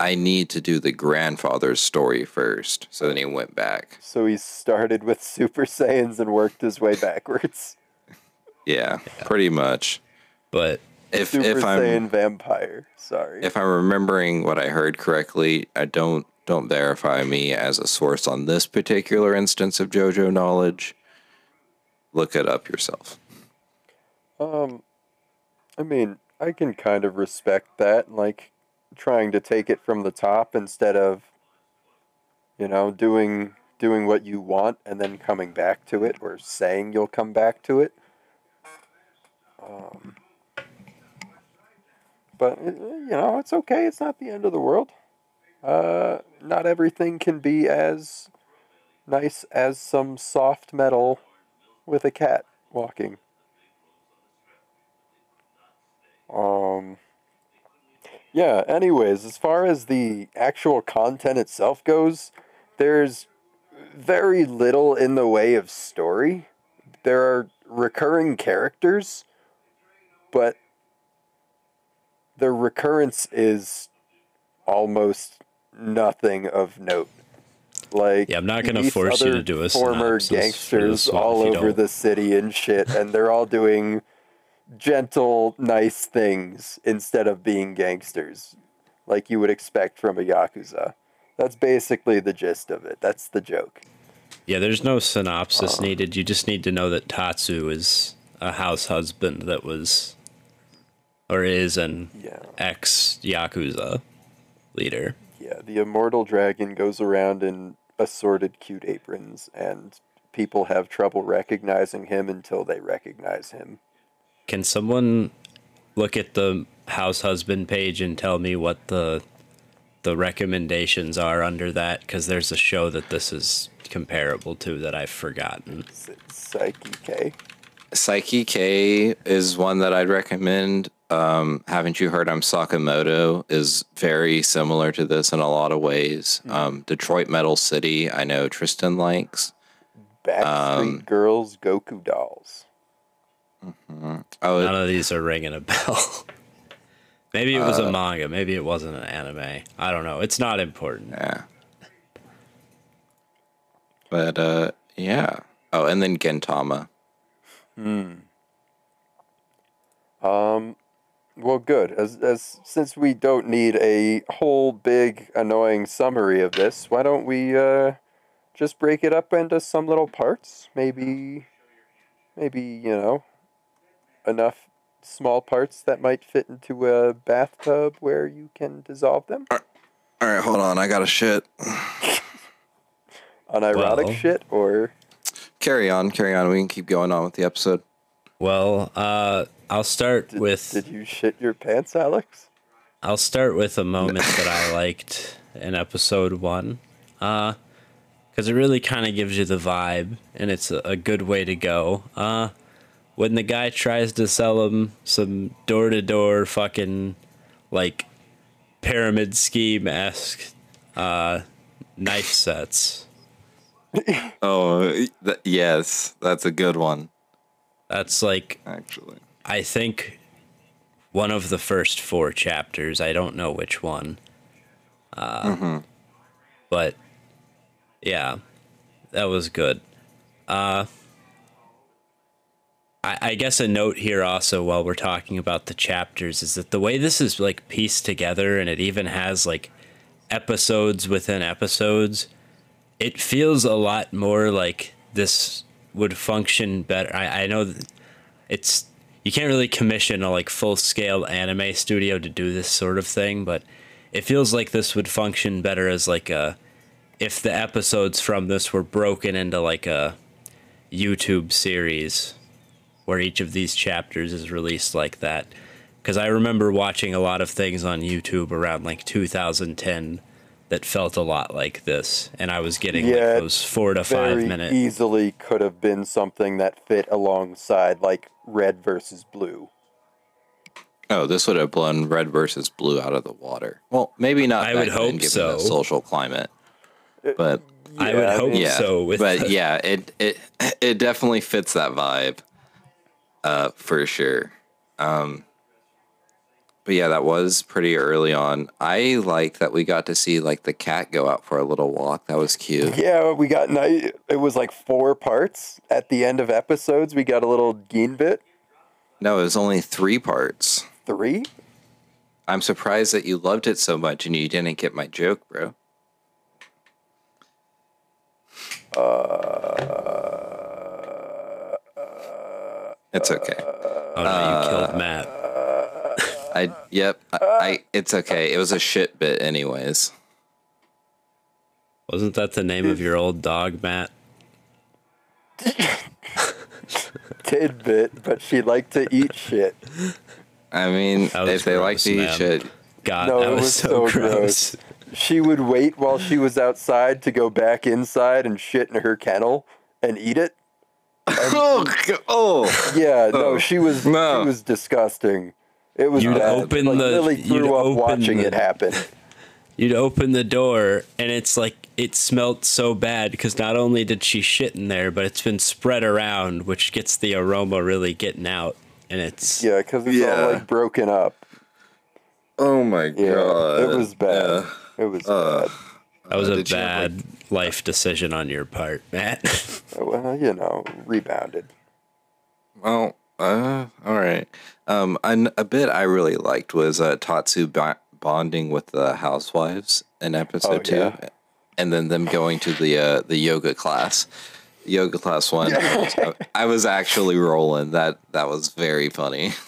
I need to do the grandfather's story first. So then he went back. So he started with Super Saiyans and worked his way backwards. Yeah, pretty much. But If Super if I'm Saiyan vampire. Sorry. if I'm remembering what I heard correctly, I don't don't verify me as a source on this particular instance of JoJo knowledge. Look it up yourself. Um, I mean, I can kind of respect that, like trying to take it from the top instead of, you know, doing doing what you want and then coming back to it or saying you'll come back to it. Um, but you know, it's okay. It's not the end of the world. Uh, not everything can be as nice as some soft metal with a cat walking. Um, yeah, anyways, as far as the actual content itself goes, there's very little in the way of story. There are recurring characters, but the recurrence is almost nothing of note. Like Yeah, I'm not gonna force you to do a former synopsis gangsters all over don't. the city and shit, and they're all doing gentle, nice things instead of being gangsters, like you would expect from a yakuza. That's basically the gist of it. That's the joke. yeah, there's no Uh. synopsis needed. You just need to know that Tatsu is a house husband that was or is an Yeah. ex Yakuza leader. Yeah, the immortal dragon goes around in assorted cute aprons, and people have trouble recognizing him until they recognize him. Can someone look at the house husband page and tell me what the the recommendations are under that? Because there's a show that this is comparable to that I've forgotten. Saiki K? Saiki K is one that I'd recommend. Um, haven't you heard I'm Sakamoto is very similar to this in a lot of ways. Um, Detroit Metal City, I know Tristan likes. Backstreet Um, Girls Gokudols. Oh, None of these are ringing a bell. maybe it was Uh, a manga. Maybe it wasn't an anime. I don't know. It's not important. yeah. But uh, yeah. Oh, and then Gintama. Hmm. Um, well, good. As as since we don't need a whole big annoying summary of this, why don't we uh, just break it up into some little parts? Maybe, maybe you know, enough small parts that might fit into a bathtub where you can dissolve them. All right, hold on. I got a shit. Unironic Well- shit, or Carry on, carry on. We can keep going on with the episode. Well, uh, I'll start did, with did you shit your pants, Alex? I'll start with a moment that I liked in episode one, because it really kind of gives you the vibe, and it's a, a good way to go. Uh, when the guy tries to sell him some door to door fucking like pyramid scheme esque uh, knife sets. Oh, th- yes, that's a good one, That's like actually. I think one of the first four chapters. I don't know which one. Uh, But yeah, that was good. Uh, I, I guess a note here also while we're talking about the chapters is that the way this is like pieced together and it even has like episodes within episodes, it feels a lot more like this would function better. I, I know it's you can't really commission a like full scale anime studio to do this sort of thing, but it feels like this would function better as like a if the episodes from this were broken into like a YouTube series where each of these chapters is released like that. Because I remember watching a lot of things on YouTube around like 2010 that felt a lot like this, and I was getting Yeah, like those four to five minutes. easily could have been something that fit alongside like red versus blue. Oh, this would have blown red versus blue out of the water. Well, maybe not. I would hope given so. the social climate, but I would Yeah, hope yeah, so. With but the- yeah, it it it definitely fits that vibe, uh, for sure. Um, but yeah, that was pretty early on. I like that we got to see like the cat go out for a little walk. That was cute. Yeah, we got night. It was like four parts at the end of episodes. We got a little Gin bit. No, it was only three parts. Three? I'm surprised that you loved it so much and you didn't get my joke, bro. Uh, uh, uh, it's okay. oh no, you killed Matt. I yep. I, I it's okay. It was a shit bit, anyways. Wasn't that the name of your old dog, Matt? Tidbit, but she liked to eat shit. I mean, That was if they like gross, to eat shit, God, No, that was, was so, so gross. gross. She would wait while she was outside to go back inside and shit in her kennel and eat it. oh, oh, Yeah, no, Oh, she was no. she was disgusting. It was You'd bad. open like, the- Lily you'd threw up open watching the- it happen. You'd open the door, and it's like it smelt so bad because not only did she shit in there, but it's been spread around, which gets the aroma really getting out. And it's Yeah, because it's Yeah. all like broken up. oh my Yeah, god! it was bad. Yeah. It was Uh, bad. that was a did you have, bad life decision on your part, Matt. Well, you know, rebounded. Well, uh, all right. Um, an, a bit I really liked was uh, Tatsu bo- bonding with the housewives in episode Oh, two, yeah. and then them going to the uh, the yoga class. Yoga class one. I, I was actually rolling. That that was very funny.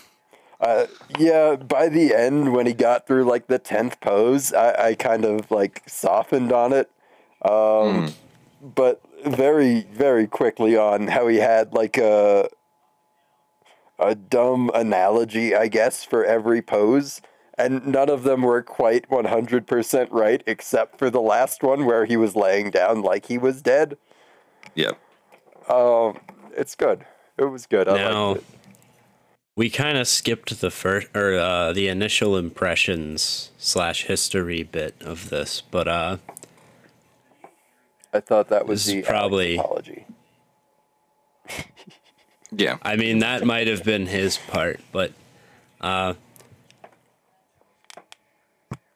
Uh, yeah, by the end, when he got through like the tenth pose, I, I kind of like softened on it. Um, But very, very quickly on how he had like a a dumb analogy, I guess, for every pose, and none of them were quite one hundred percent right, except for the last one where he was laying down like he was dead. Yep. It's good. It was good. I now, liked it. we kind of skipped the first or uh, the initial impressions slash history bit of this, but uh, I thought that was the probably- apology. Yeah. I mean, that might have been his part, but uh,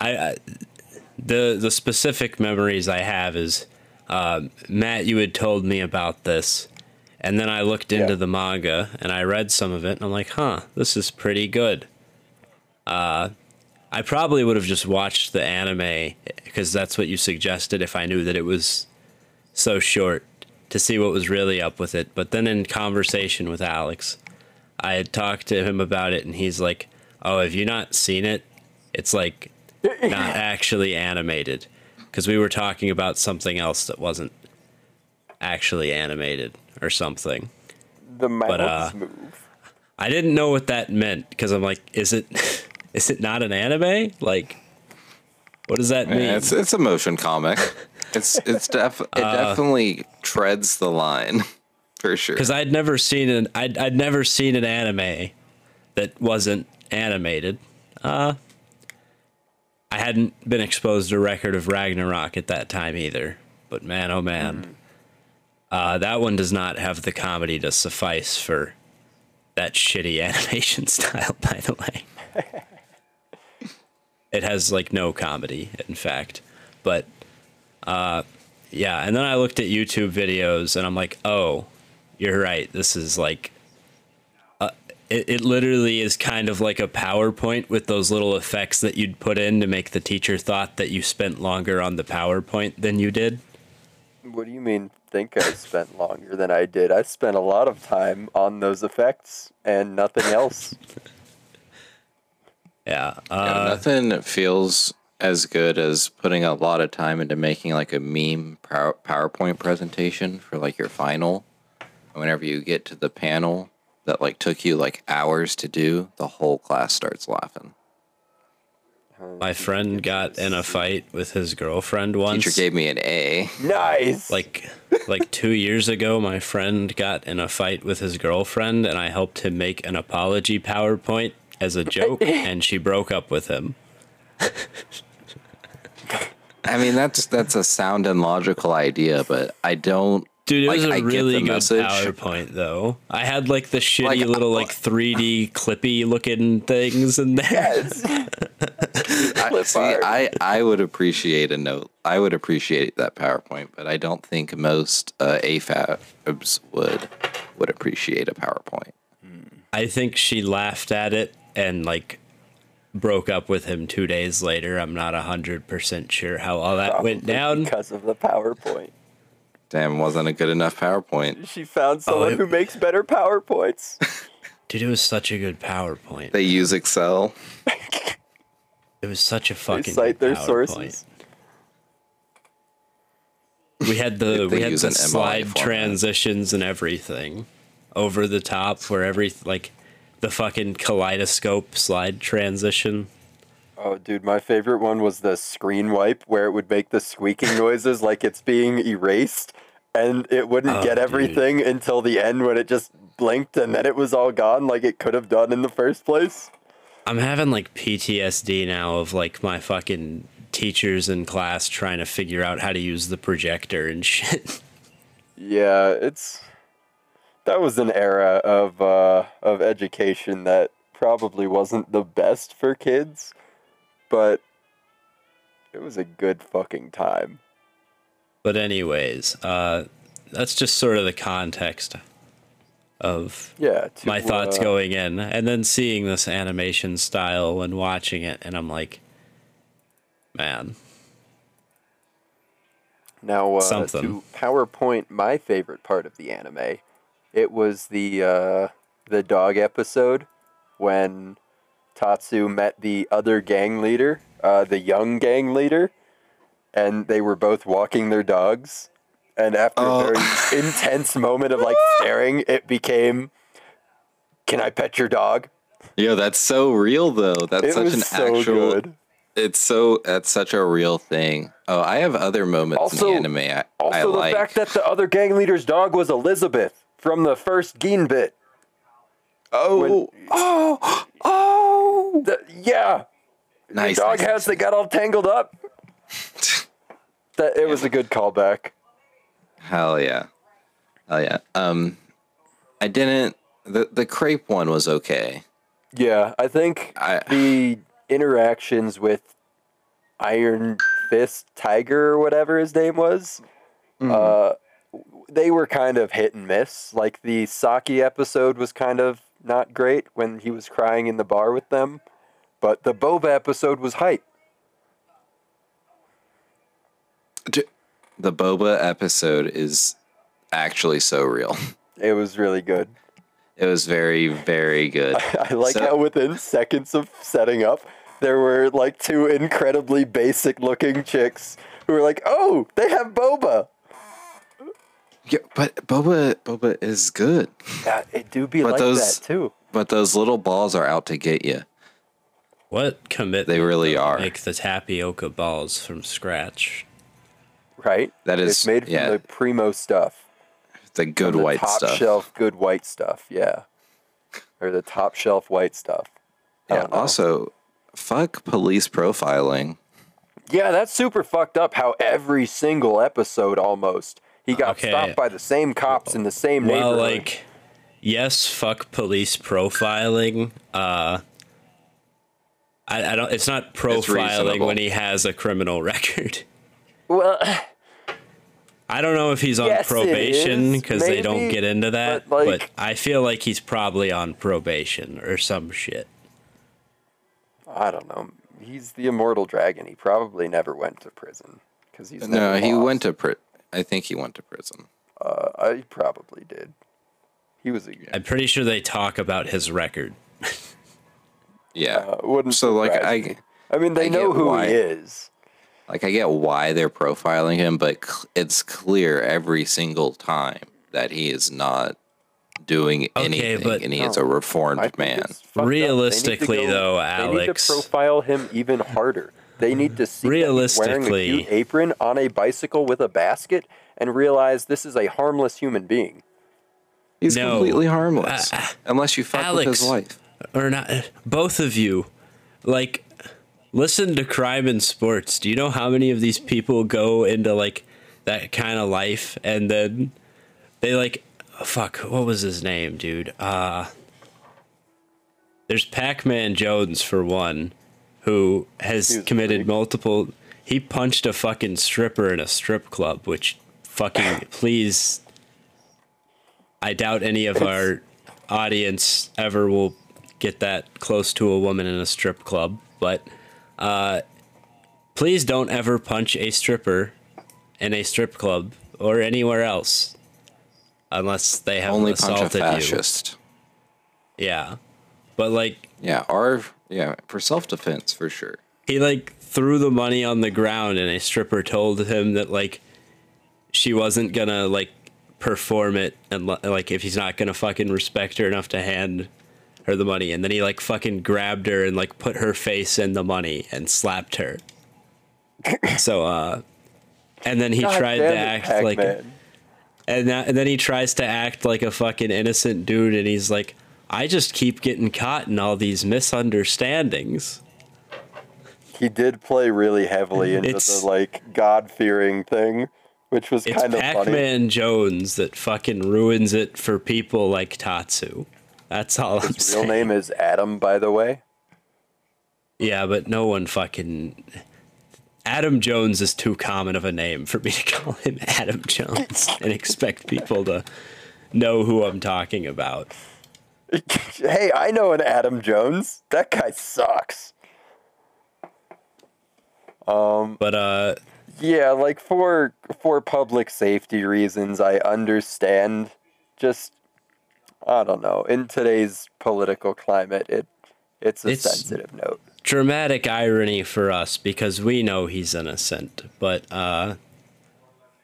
I, I the the specific memories I have is uh, Matt. You had told me about this, and then I looked into Yeah. the manga and I read some of it, and I'm like, huh, this is pretty good. Uh, I probably would have just watched the anime because that's what you suggested if I knew that it was so short to see what was really up with it. But then in conversation with Alex, I had talked to him about it, and he's like, "Oh, have you not seen it? It's like not actually animated." Because we were talking about something else that wasn't actually animated or something. The mouths uh, move. I didn't know what that meant because I'm like, is it Is it not an anime? Like, what does that mean? Yeah, it's it's a motion comic. It's it's def it definitely treads the line for sure. Because I'd never seen an I'd I'd never seen an anime that wasn't animated. Uh, I hadn't been exposed to Record of Ragnarok at that time either. But man, oh man, uh, that one does not have the comedy to suffice for that shitty animation style. By the way, it has like no comedy, in fact. But uh, yeah, and then I looked at YouTube videos, and I'm like, oh, you're right. This is like it, it literally is kind of like a PowerPoint with those little effects that you'd put in to make the teacher thought that you spent longer on the PowerPoint than you did. What do you mean? Think I spent longer than I did? I spent a lot of time on those effects and nothing else. Yeah. Yeah, Uh, nothing feels as good as putting a lot of time into making like a meme PowerPoint presentation for like your final. And whenever you get to the panel that like took you like hours to do, the whole class starts laughing. my friend got in a fight with his girlfriend once. Teacher gave me an A. Nice. like like two years ago my friend got in a fight with his girlfriend and i helped him make an apology powerpoint as a joke and she broke up with him I mean, that's that's a sound and logical idea, but I don't. dude it like, was a I really good message. powerpoint though i had like the shitty Like, little uh, like 3d clippy looking things in there yes. I, see. I I would appreciate a note. I would appreciate that PowerPoint, but I don't think most uh, AFABs would would appreciate a PowerPoint. i think she laughed at it and like broke up with him two days later i'm not 100% sure how all that went down because of the PowerPoint. Damn, wasn't a good enough PowerPoint. She found someone oh, it- who makes better PowerPoints. dude it was such a good powerpoint They use Excel. it was such a They fucking cite their PowerPoint. sources. We had the we had the slide format. transitions and everything over the top where every like the fucking kaleidoscope slide transition. Oh, dude, my favorite one was the screen wipe where it would make the squeaking noises like it's being erased, and it wouldn't Oh, get dude. everything until the end when it just blinked and then it was all gone like it could have done in the first place. I'm having like PTSD now of like my fucking teachers in class trying to figure out how to use the projector and shit. Yeah, it's that was an era of uh, of education that probably wasn't the best for kids, but it was a good fucking time. But anyways, uh that's just sort of the context of Yeah, to, my thoughts uh, going in and then seeing this animation style and watching it and I'm like man, Now, uh, Something. to PowerPoint, my favorite part of the anime, it was the uh, the dog episode when Tatsu met the other gang leader, uh, the young gang leader, and they were both walking their dogs. And after Oh. a very intense moment of like staring, it became, "Can I pet your dog?" Yeah, that's so real though. That's It such was an so actual. good. It's so that's such a real thing. Oh, I have other moments Also- in the anime I, Also, I the like. fact that the other gang leader's dog was Elizabeth from the first Gin bit. oh, oh, oh, The- yeah, nice. the dog nice, house that got all tangled up. That it was a good callback. Hell yeah. Hell yeah. Um I didn't the the crepe one was okay. Yeah, I think I the interactions with Iron Fist Tiger or whatever his name was, uh, they were kind of hit and miss. Like the Saki episode was kind of not great when he was crying in the bar with them, but the Boba episode was hype. The boba episode is actually so real. It was really good. It was very very good. I like So- how within seconds of setting up, there were like two incredibly basic looking chicks who were like, "Oh, they have boba." Yeah, but boba boba is good. Yeah, it do be But like those- that too. But those little balls are out to get you. What commitment? They really are. Make the tapioca balls from scratch. right? That is- it's made from yeah. the primo stuff. The good from the white top stuff. shelf good white stuff. Yeah, or the top shelf white stuff. I Yeah. Also, fuck police profiling. Yeah, that's super fucked up. How every single episode almost he got Okay. stopped by the same cops in the same Well, neighborhood. like, yes, fuck police profiling. Uh, I, I don't. It's not profiling reasonable. when he has a criminal record. well, I don't know if he's on Yes, probation because they don't get into that, but, but, I feel like he's probably on probation or some shit. I don't know. He's the immortal dragon. He probably never went to prison because he's No, never he lost. went to pri- I think he went to prison. Uh, I probably did. He was a. I'm pretty sure they talk about his record. Yeah. Uh, wouldn't so like surprise I. I mean, they I know who why. he is. like I get why they're profiling him, but cl- it's clear every single time that he is not doing anything, but- and he is a reformed man. it's fucked up. They need to Realistically, though, they need Alex- to profile him even harder. They need to see that he's wearing a cute apron on a bicycle with a basket and realize this is a harmless human being. He's No. completely harmless, Uh, unless you fuck with his Alex. wife. or not both of you like listen to crime and sports do you know how many of these people go into like that kind of life and then they like fuck what was his name dude uh there's pac-man jones for one who has committed freak. multiple he punched a fucking stripper in a strip club which fucking please i doubt any of our audience ever will get that close to a woman in a strip club, but uh, please don't ever punch a stripper in a strip club or anywhere else unless they have Only punch a assaulted you. fascist. Yeah, but like Yeah, or yeah, for self defense for sure. he like threw the money on the ground and a stripper told him that like she wasn't gonna like perform it and like if he's not gonna fucking respect her enough to hand her the money and then he like fucking grabbed her and like put her face in the money and slapped her so uh and then he God tried to it, act like Pac-Man. and, that, and then he tries to act like a fucking innocent dude and he's like i just keep getting caught in all these misunderstandings He did play really heavily into It's- the like God fearing thing, which was kind of Pac-Man funny. Jones that fucking ruins it for people like Tatsu. That's all I'm His real saying. name is Adam, by the way. Yeah, but no one fucking. Adam Jones is too common of a name for me to call him Adam Jones and expect people to know who I'm talking about. Hey, I know an Adam Jones. That guy sucks. But uh, Yeah, like for for public safety reasons, I understand. Just I don't know. In today's political climate, it it's a It's- sensitive note. dramatic irony for us because we know he's innocent, but uh,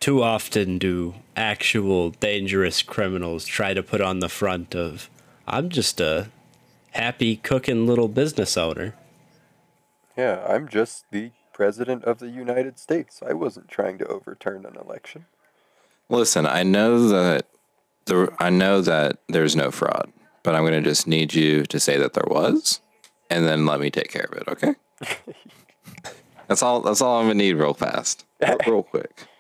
too often do actual dangerous criminals try to put on the front of I'm just a happy cooking little business owner. Yeah, I'm just the president of the United States. I wasn't trying to overturn an election. Listen, I know that the I know that there's no fraud, but I'm gonna just need you to say that there was, and then let me take care of it. Okay? that's all. That's all I'm gonna need, real fast, real, real quick.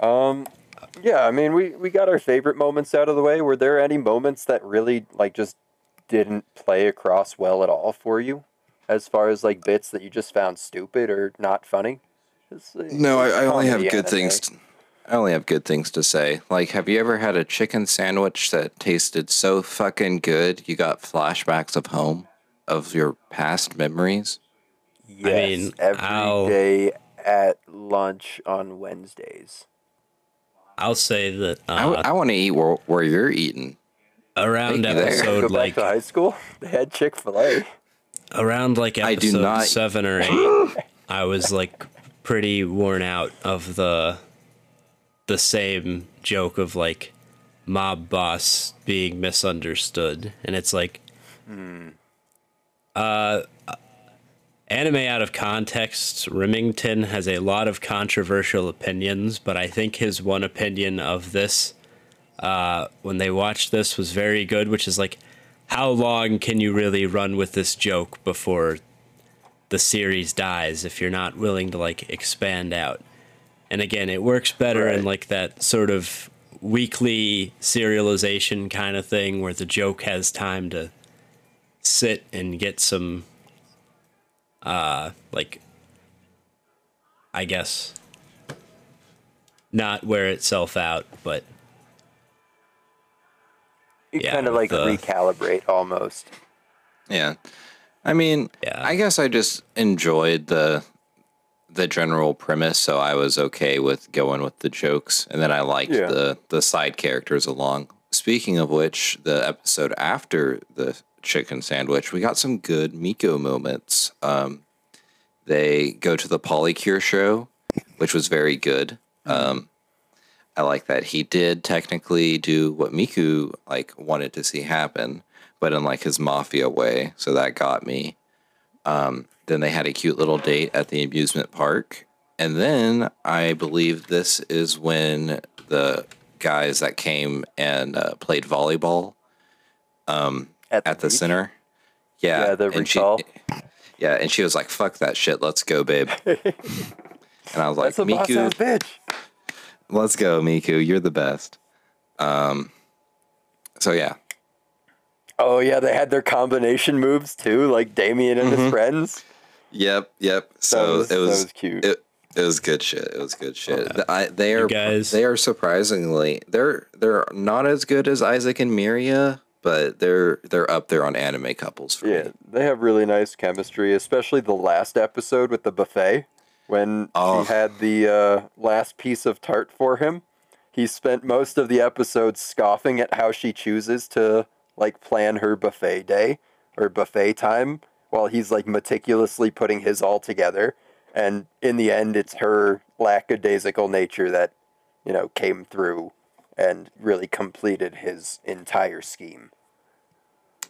Um, yeah, I mean, we, we got our favorite moments out of the way. Were there any moments that really, like, just didn't play across well at all for you? As far as, like, bits that you just found stupid or not funny? It's, uh, No, I, I only have good anime. things. To, I only have good things to say. Like, have you ever had a chicken sandwich that tasted so fucking good you got flashbacks of home, of your past memories? Yes, mean, every I'll- day at lunch on Wednesdays. I'll say that I, uh, want to eat where, where you're eating. around Thank you there. episode Go back like to high school. They had Chick Fil A. around like I do episode not- seven or eight, I was like pretty worn out of the the same joke of like mob boss being misunderstood, and it's like anime out of context, Remington has a lot of controversial opinions, but I think his one opinion of this, uh, when they watched this, was very good, which is like, how long can you really run with this joke before the series dies if you're not willing to like expand out? And again, it works better in like that sort of weekly serialization kind of thing where the joke has time to sit and get some uh like I guess not wear itself out, but You Yeah, kind of like the- recalibrate almost. Yeah. I mean, Yeah. I guess I just enjoyed the the general premise, so I was okay with going with the jokes, and then I liked Yeah. the the side characters along. Speaking of which, the episode after the chicken sandwich, we got some good Miku moments. Um, they go to the Polycure show, which was very good. Um, I like that he did technically do what Miku like wanted to see happen, but in like his mafia way. So that got me. Um, then they had a cute little date at the amusement park, and then I believe this is when the guys that came and uh, played volleyball At the, at the center. Yeah, Yeah, the and she- yeah, and she was like, "Fuck that shit, let's go, babe." and I was like, That's a "Miku, bitch. Let's go, Miku. You're the best. Um, so yeah, Oh yeah, they had their combination moves too, like Damien and his friends. yep, yep. That So was, it was, that was cute. it, it was good shit. It was good shit. The- I, they are guys- they are surprisingly they're they're not as good as Isaac and Miria, but they're they're up there on anime couples for yeah, me. they have really nice chemistry, especially the last episode with the buffet when Oh. she had the uh, last piece of tart for him. He spent most of the episode scoffing at how she chooses to like plan her buffet day or buffet time while he's like meticulously putting his all together. And in the end, it's her lackadaisical nature that, you know, came through and really completed his entire scheme.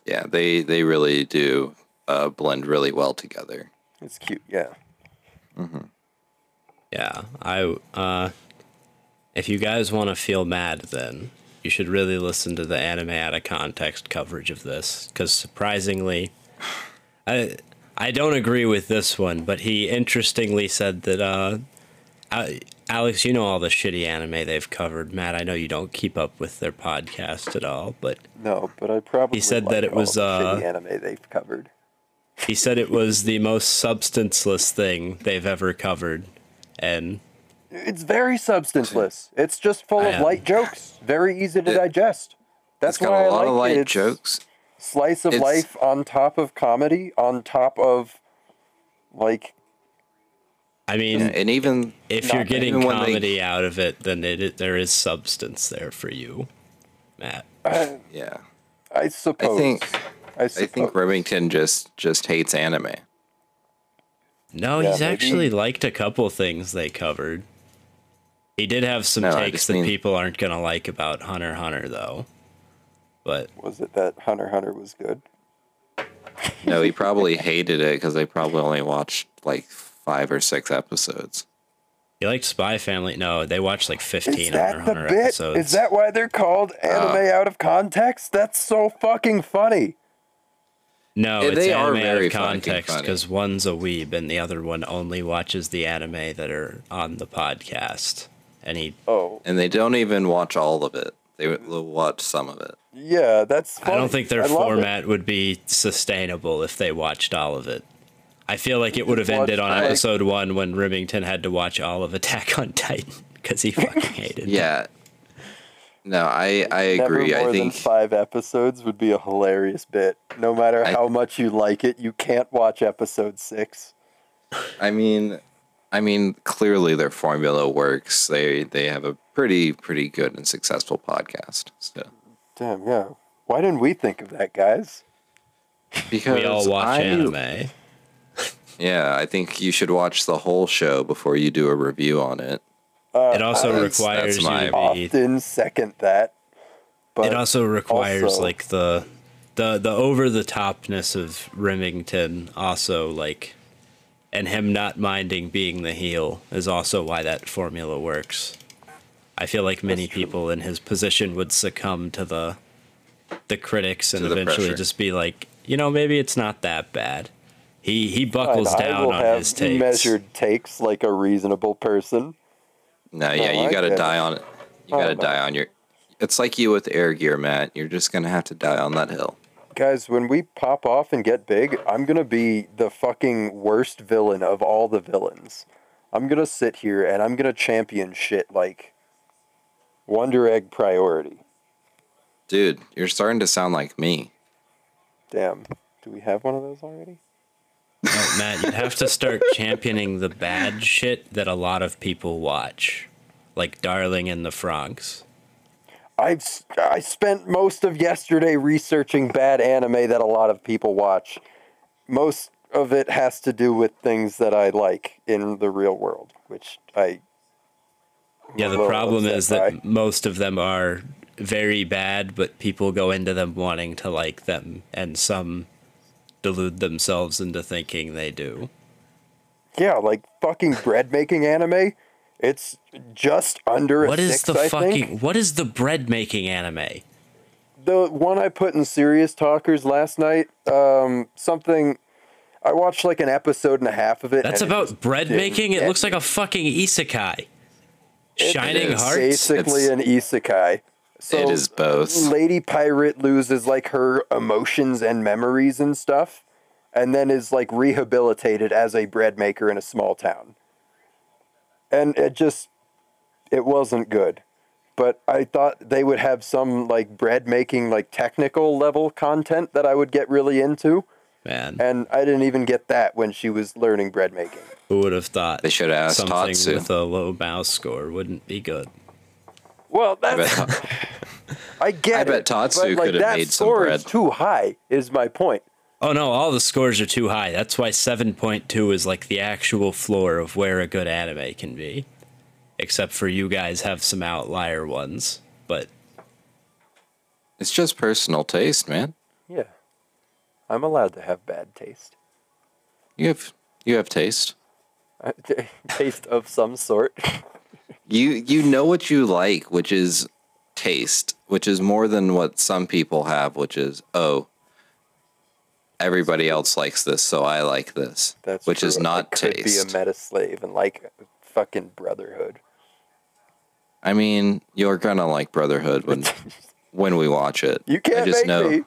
Yeah, they they really do uh, blend really well together. It's cute, yeah. Mhm. yeah, I uh if you guys want to feel mad then you should really listen to the anime out of context coverage of this cuz surprisingly I I don't agree with this one, but he interestingly said that uh I, Alex, you know all the shitty anime they've covered. Matt, I know you don't keep up with their podcast at all, but No, but I probably he said like that it was, the uh, shitty anime they've covered. he said it was the most substanceless thing they've ever covered. And It's very substanceless. It's just full of light jokes, very easy to It- digest. That's it's got why a I lot like of light It's jokes. Slice of It's- life on top of comedy, on top of like I mean, Yeah, and even if you're getting even when they- comedy out of it, then it, it there is substance there for you, Matt. Uh, yeah, I suppose. think- I I think Remington just just hates anime. No, Yeah, he's maybe- actually liked a couple things they covered. He did have some No, takes that mean- people aren't gonna like about Hunter Hunter though. But was it that Hunter Hunter was good? No, he probably hated it because they probably only watched like five or six episodes. You liked Spy Family. No, they watched like Is 15 that Hunter the bit? episodes. Is that why they're called uh, anime out of context? That's so fucking funny. No, Yeah, it's they are anime out very of context because one's a weeb and the other one only watches the anime that are on the podcast. And he, Oh, And they don't even watch all of it. They will watch some of it. yeah, that's. Funny. I don't think their I love it. format would be sustainable if they watched all of it. I feel like it would have ended on like- episode one when Remington had to watch all of Attack on Titan because he fucking hated. it. Yeah. No, I I Never agree. more I think than five episodes would be a hilarious bit. No matter I- how much you like it, you can't watch episode six. I mean I mean clearly their formula works. They they have a pretty pretty good and successful podcast. So Damn, yeah. Why didn't we think of that, guys? because We all watch I- anime. Yeah, I think you should watch the whole show before you do a review on it. Uh, It also that's- requires that's you my- to be. often second that. But It also requires also- like the the the over the topness of Remington also like and him not minding being the heel is also why that formula works. I feel like many people in his position would succumb to the the critics and To the eventually pressure. just be like, you know, maybe it's not that bad. He he buckles I down will on have his takes. measured takes like a reasonable person. No, yeah, No, you got to die on it. You got to die on your. It's like you with air gear, Matt. You're just gonna have to die on that hill. Guys, when we pop off and get big, I'm gonna be the fucking worst villain of all the villains. I'm gonna sit here and I'm gonna champion shit like Wonder Egg priority. Dude, you're starting to sound like me. Damn. Do we have one of those already? No, Matt, you'd have to start championing the bad shit that a lot of people watch, like Darling in the Franxx. I've I spent most of yesterday researching bad anime that a lot of people watch. Most of it has to do with things that I like in the real world, which I Yeah, the problem is that most of them are very bad, but people go into them wanting to like them, and some delude themselves into thinking they do. Yeah, like fucking bread making anime. It's just under a What is six, the I fucking think. what is the bread making anime? The one I put in Serious Talkers last night, um, something. I watched like an episode and a half of it. That's and it about bread making? It looks like a fucking isekai. Shining is. Hearts? basically It's- an isekai. So it is both. Lady Pirate loses like her emotions and memories and stuff, and then is like rehabilitated as a bread maker in a small town. And it just, it wasn't good. But I thought they would have some like bread making, like technical level content that I would get really into. Man, And I didn't even get that when she was learning bread making. who would have thought They should have asked something Tatsu. with a low MAL score wouldn't be good? Well, I bet, I get I bet. Tatsu but, like, could have that made some score bread. is too high, is my point. Oh no, all the scores are too high. That's why 7.2 is like the actual floor of where a good anime can be. Except for you guys have some outlier ones. But it's just personal taste, man. Yeah. I'm allowed to have bad taste. You have you have taste. Uh, taste of some sort. You you know what you like, which is taste, which is more than what some people have, which is oh, everybody else likes this, so I like this. That's which is true. not I could taste. be a meta slave and like fucking brotherhood. I mean, you're gonna like Brotherhood when when we watch it. You can't I just make know. me.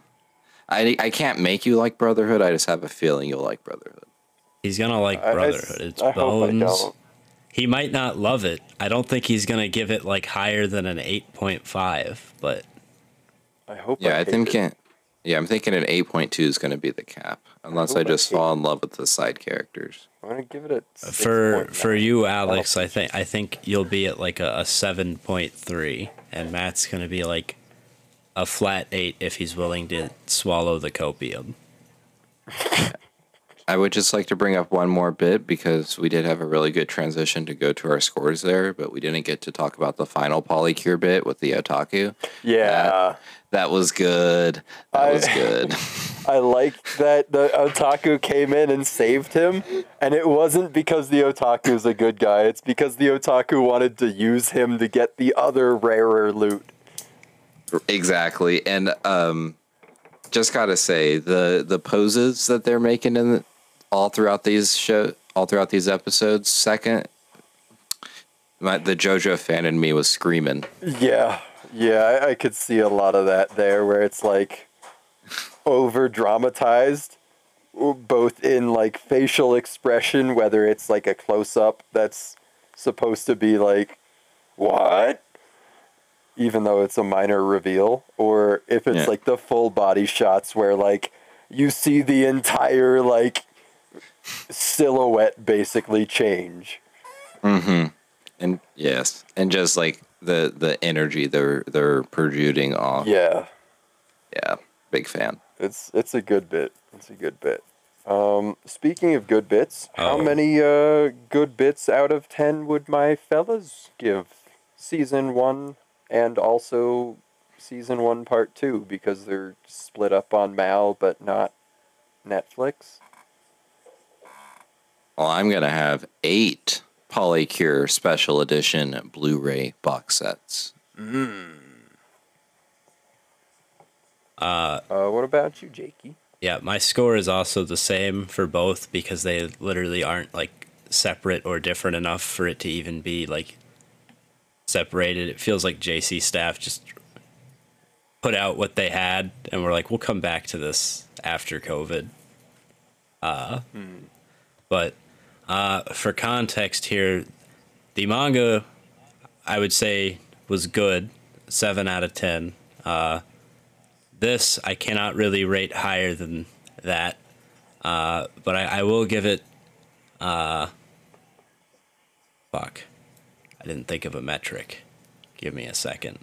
I I can't make you like Brotherhood. I just have a feeling you'll like Brotherhood. he's gonna like I- I s- Brotherhood. It's I hope I Bones. Don't. He might not love it. I don't think he's gonna give it like higher than an 8.5, but I hope. Yeah, I hate think it. yeah, I'm thinking an 8.2 is gonna be the cap, unless I I just hate fall in love with the side characters. I'm gonna give it a. Uh, for 6.9. for you Alex, I think I think you'll be at like a, a 7.3 and Matt's going to be like a flat 8 if he's willing to swallow the copium. I would just like to bring up one more bit because we did have a really good transition to go to our scores there, but we didn't get to talk about the final polycure bit with the otaku. Yeah, That was good. That I- was good. I like that the otaku came in and saved him, and it wasn't because the otaku's a good guy. It's because the otaku wanted to use him to get the other rarer loot. exactly. And um just gotta say the the poses that they're making in the, all throughout these show all throughout these episodes. Second, my, the JoJo fan in me was screaming. Yeah, yeah, I, I could see a lot of that there, where it's like over dramatized, both in like facial expression, whether it's like a close up that's supposed to be like, what? Even though it's a minor reveal, or if it's Yeah. like the full body shots where like you see the entire like silhouette basically change. Mm-hmm. And yes, and just like the the energy they're they're projecting off. Yeah. yeah, big fan. It's it's a good bit. It's a good bit. Um, speaking of good bits, how Oh. many uh, good bits out of ten would my fellas give season one and also season one, part two, because they're split up on Mal but not Netflix. Well, I'm gonna have eight Polycure special edition Blu-ray box sets. Uh, what about you, Jakey? Yeah, my score is also the same for both because they literally aren't like separate or different enough for it to even be like separated. It feels like JC staff just put out what they had and we're like, we'll come back to this after COVID. Uh, But uh, for context here, the manga, I would say, was good, seven out of ten. Uh, this I cannot really rate higher than that, uh, but I, I will give it. Uh, fuck, I didn't think of a metric. Give me a second.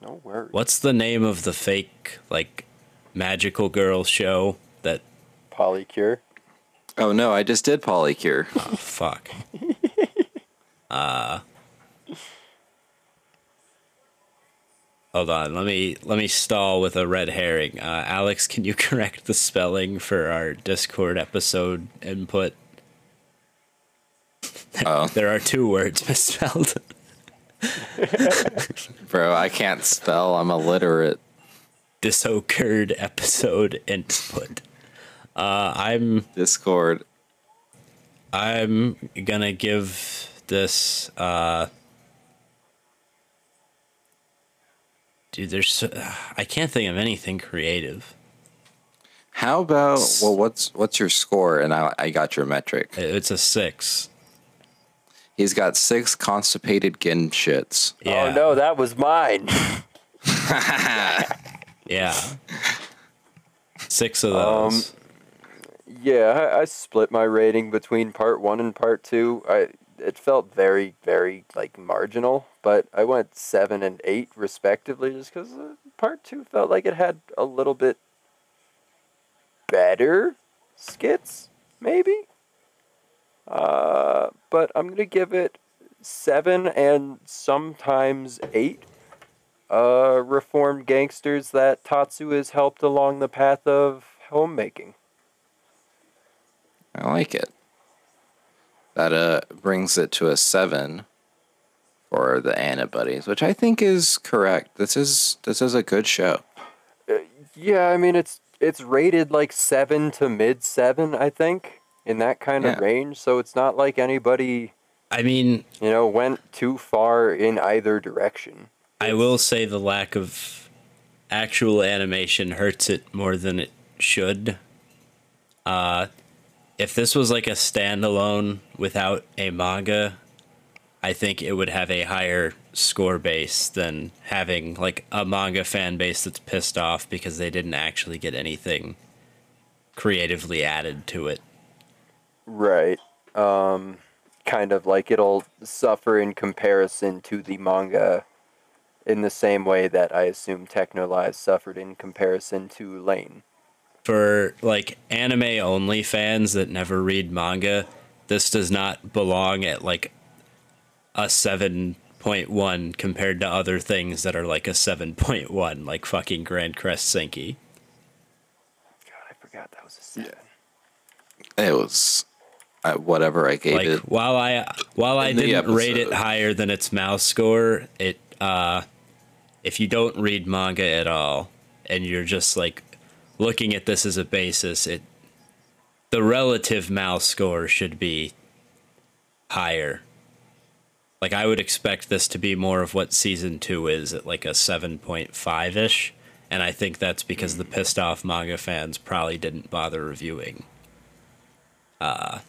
No worries. What's the name of the fake like magical girl show that? Polycure. Oh no, I just did Polycure. Oh, fuck. uh. Hold on, let me let me stall with a red herring. Uh, Alex, can you correct the spelling for our Discord episode input? Oh, There are two words misspelled. bro, I can't spell. I'm illiterate. Disoccurred episode input. Uh, I'm Discord. I'm gonna give this uh Dude, there's so, I can't think of anything creative. How about well, what's what's your score? And I I got your metric. It's a 6. He's got six constipated Gin shits. Yeah. Oh no, that was mine. Yeah. 6 of Um, those. Yeah, I, I split my rating between part one and part two. I it felt very, very like marginal, but I went seven and eight respectively, just because uh, part two felt like it had a little bit better skits, maybe. Uh, but I'm gonna give it seven and sometimes eight. Uh, reformed gangsters that Tatsu has helped along the path of homemaking. I like it. That uh brings it to a seven for the AniBuddies, which I think is correct. This is this is a good show. Yeah, I mean it's it's rated like seven to mid seven, I think, in that kind of range. So it's not like anybody I mean, you know went too far in either direction. I will say the lack of actual animation hurts it more than it should. Uh, if this was like a standalone without a manga, I think it would have a higher score base than having like a manga fan base that's pissed off because they didn't actually get anything creatively added to it. Right. Um, kind of like it'll suffer in comparison to the manga, in the same way that I assume Texhnolyze suffered in comparison to Lain. For like anime only fans that never read manga, this does not belong at like a 7.1 compared to other things that are like a 7.1, like fucking Grancrest Senki. God, I forgot that was a seven. It was uh, whatever I gave Like it. while I while I didn't rate it higher than its MAL score, it uh if you don't read manga at all and you're just like looking at this as a basis, it the relative MAL score should be higher. Like I would expect this to be more of what season 2 is at like a 7.5ish and I think that's because the pissed off manga fans probably didn't bother reviewing uh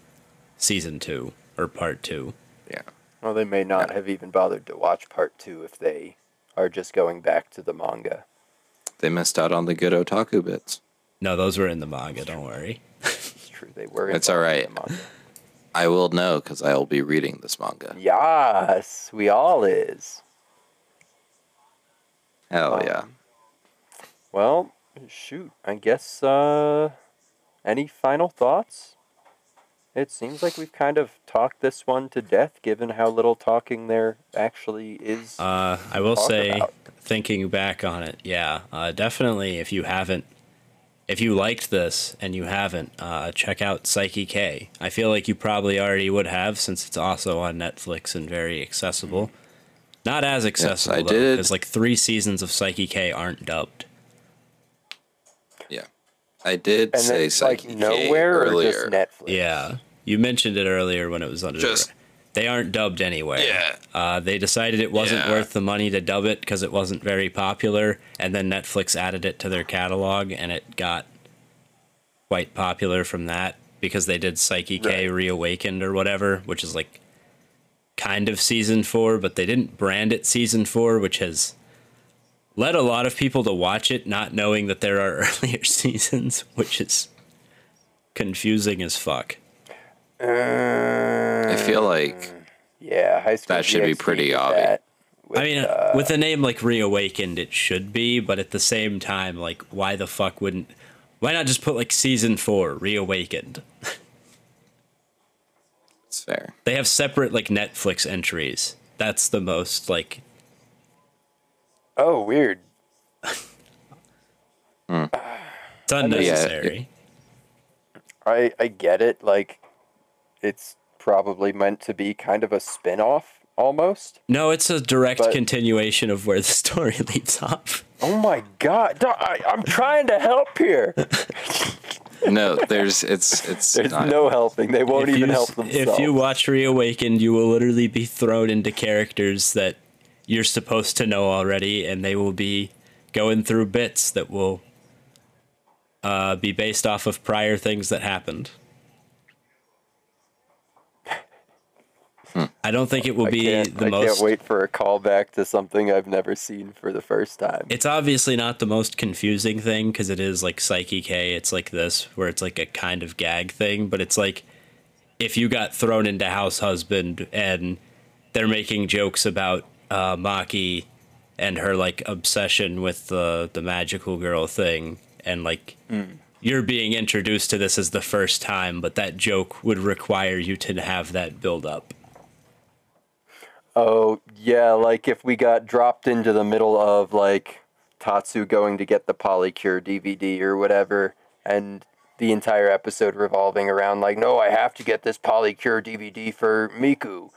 season 2 or part 2. Yeah. Well, they may not have even bothered to watch part two if they are just going back to the manga. They missed out on the good otaku bits. No, those were in the manga, don't worry. It's true, they were. It's involved all in right. the manga. I will know because I will be reading this manga. Yes, we all is. Hell Um, yeah. Well, shoot. I guess. Uh, any final thoughts? It seems like we've kind of talked this one to death, given how little talking there actually is. Uh, I will say about. Thinking back on it, yeah, uh, definitely. If you haven't, if you liked this and you haven't, uh, check out Saiki K. I feel like you probably already would have since it's also on Netflix and very accessible. Not as accessible I though, did. because like three seasons of Saiki K aren't dubbed. Yeah. I did And say Saiki like K nowhere or earlier. just Netflix. Yeah, you mentioned it earlier when it was under. Just- they aren't dubbed anywhere. Yeah. Uh, they decided it wasn't Yeah. worth the money to dub it because it wasn't very popular, and then Netflix added it to their catalog, and it got quite popular from that because they did Saiki K Right. Reawakened or whatever, which is like kind of season four, but they didn't brand it season four, which has led a lot of people to watch it not knowing that there are earlier seasons, which is confusing as fuck. I feel like Yeah, high school. That should be pretty obvious. with, I mean, uh, with a name like Reawakened, it should be, but at the same time, like, why the fuck wouldn't? Why not just put like season four, Reawakened? it's fair. They have separate like Netflix entries. That's the most like oh, weird. it's unnecessary. I I get it. Like, it's probably meant to be kind of a spin-off almost. No, it's a direct But- continuation of where the story leads off. Oh my god! I, I'm trying to help here. No, there's it's it's There's not, no helping. They won't even you, help s- themselves. if you watch Reawakened, you will literally be thrown into characters that you're supposed to know already, and they will be going through bits that will uh, be based off of prior things that happened. I don't think it will I be the I most. I can't wait for a callback to something I've never seen for the first time. It's obviously not the most confusing thing because it is like Saiki K. It's like this, where it's like a kind of gag thing, but it's like if you got thrown into House Husband and they're making jokes about uh, Maki and her like obsession with the the magical girl thing, and like you're being introduced to this as the first time, but that joke would require you to have that build up. Oh, yeah, like if we got dropped into the middle of like Tatsu going to get the Polycure DVD or whatever, and the entire episode revolving around like, no, I have to get this Polycure DVD for Miku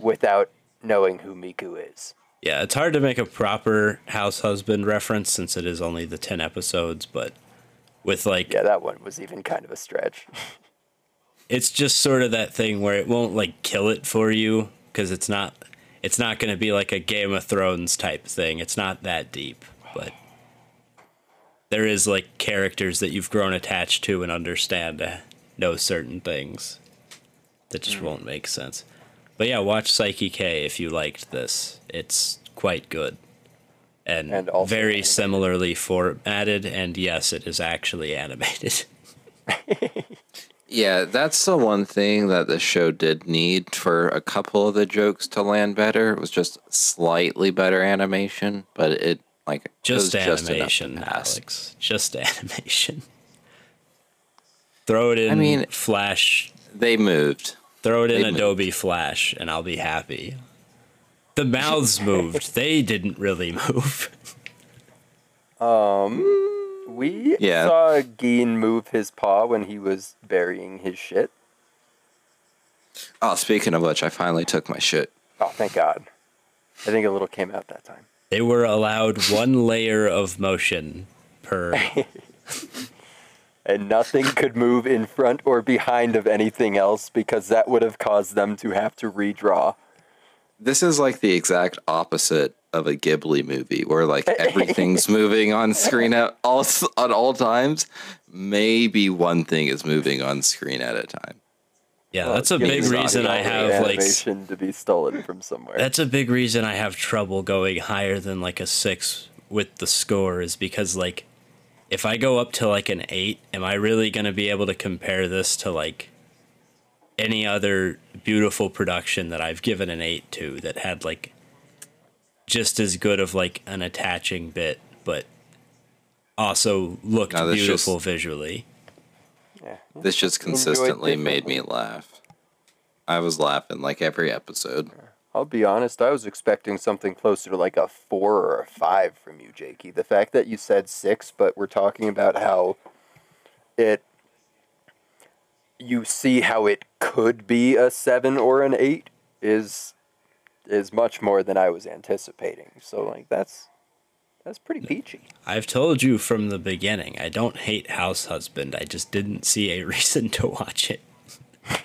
without knowing who Miku is. Yeah, it's hard to make a proper house husband reference since it is only the 10 episodes, but with like Yeah, that one was even kind of a stretch. it's just sort of that thing where it won't like kill it for you cuz it's not it's not going to be like a Game of Thrones type thing. It's not that deep, but there is like characters that you've grown attached to and understand to know certain things that just mm. won't make sense. But yeah, watch Saiki K if you liked this. It's quite good. And, And very animated. similarly formatted, and yes, it is actually animated. Yeah, that's the one thing that the show did need for a couple of the jokes to land better. It was just slightly better animation, but it like it Just just to animation, pass. Alex. Just animation. Throw it in I mean- Flash. They moved. Throw it in they moved. Adobe Flash, and I'll be happy. The mouths moved. They didn't really move. Um, We Yeah. saw Gin move his paw when he was burying his shit. Oh, speaking of which, I finally took my shit. Oh, thank God. I think a little came out that time. They were allowed one layer of motion per. and nothing could move in front or behind of anything else because that would have caused them to have to redraw. This is like the exact opposite of a Ghibli movie, where like everything's moving on screen at all at all times. Maybe one thing is moving on screen at a time. Yeah, that's a big reason I have like. animation to be stolen from somewhere. That's a big reason I have trouble going higher than like a six with the score is because like if I go up to like an eight, am I really gonna be able to compare this to like any other beautiful production that I've given an eight to that had like just as good of like an attaching bit, but also looked No, beautiful just- visually. yeah. This just consistently made me laugh. I was laughing like every episode. I'll be honest, I was expecting something closer to like a four or a five from you, Jakey. The fact that you said six, but we're talking about how it you see how it could be a seven or an eight is is much more than I was anticipating. So like that's that's pretty peachy. I've told you from the beginning, I don't hate House Husband. I just didn't see a reason to watch it.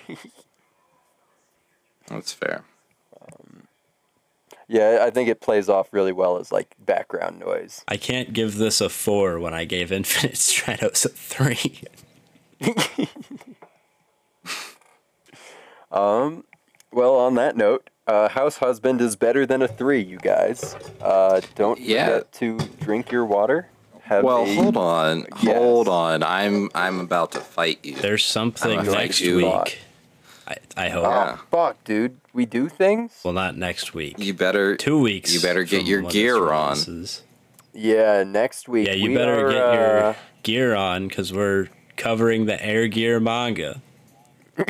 That's fair. Yeah, I think it plays off really well as like background noise. I can't give this a four when I gave Infinite Stratos a three. Um, well, on that note, uh, House Husband is better than a three, you guys. Uh, don't Yeah. forget to drink your water. Have Well, a- hold on, Yes. hold on. I'm I'm about to fight you. There's something next fuck you. week. I, I hope. Oh, fuck, dude. We do things? Well, not next week. You better Two weeks. You better get your gear on. Yeah, next week. Yeah, you we better are, get your uh, gear on because we're covering the Air Gear manga.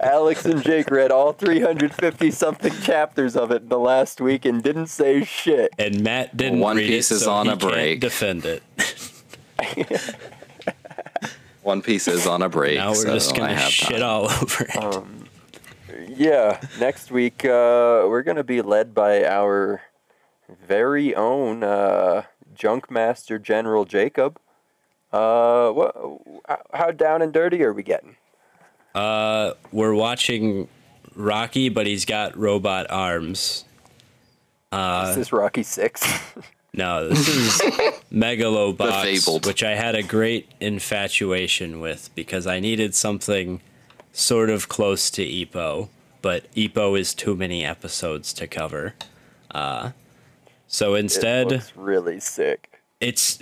Alex and Jake read all 350 something chapters of it in the last week and didn't say shit. And Matt didn't One read Piece it, is so on he a can't break. defend it. One Piece is on a break. now we're so just gonna shit time. all over it. Um, yeah, next week uh, we're going to be led by our very own uh, Junk Master General Jacob. Uh, what, how down and dirty are we getting? Uh, we're watching Rocky, but he's got robot arms. Uh, Is this Rocky 6? No, this is The Megalobox, which I had a great infatuation with because I needed something sort of close to Ippo, but Ippo is too many episodes to cover. Uh, so it instead, looks really sick. it's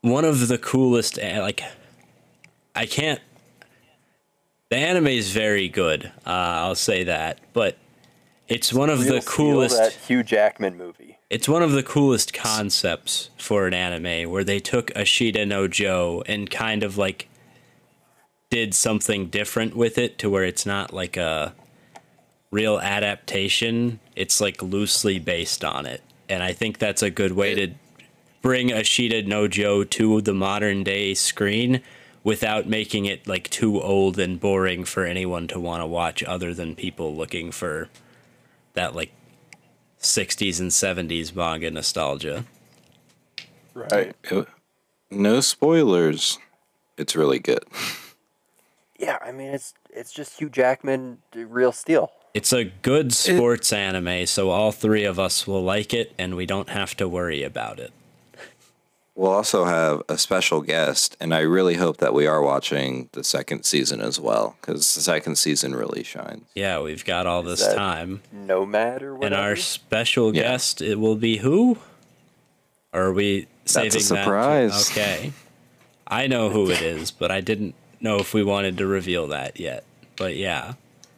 one of the coolest like i can't the anime is very good uh, i'll say that but it's one of the coolest That Hugh Jackman movie. it's one of the coolest concepts for an anime where they took ashita no joe and kind of like did something different with it to where it's not like a real adaptation it's like loosely based on it and i think that's a good way to bring ashita no joe to the modern day screen without making it like too old and boring for anyone to want to watch other than people looking for that like 60s and 70s manga nostalgia. Right. No spoilers. It's really good. Yeah, I mean it's it's just Hugh Jackman, Real Steel. It's a good sports anime, so all three of us will like it and we don't have to worry about it. We'll also have a special guest, and I really hope that we are watching the second season as well, because the second season really shines. Yeah, we've got all this time. No matter whatever. And our special Yeah. guest, it will be who? Or are we saving That's a that? surprise. Okay. I know who it is, but I didn't know if we wanted to reveal that yet. But yeah,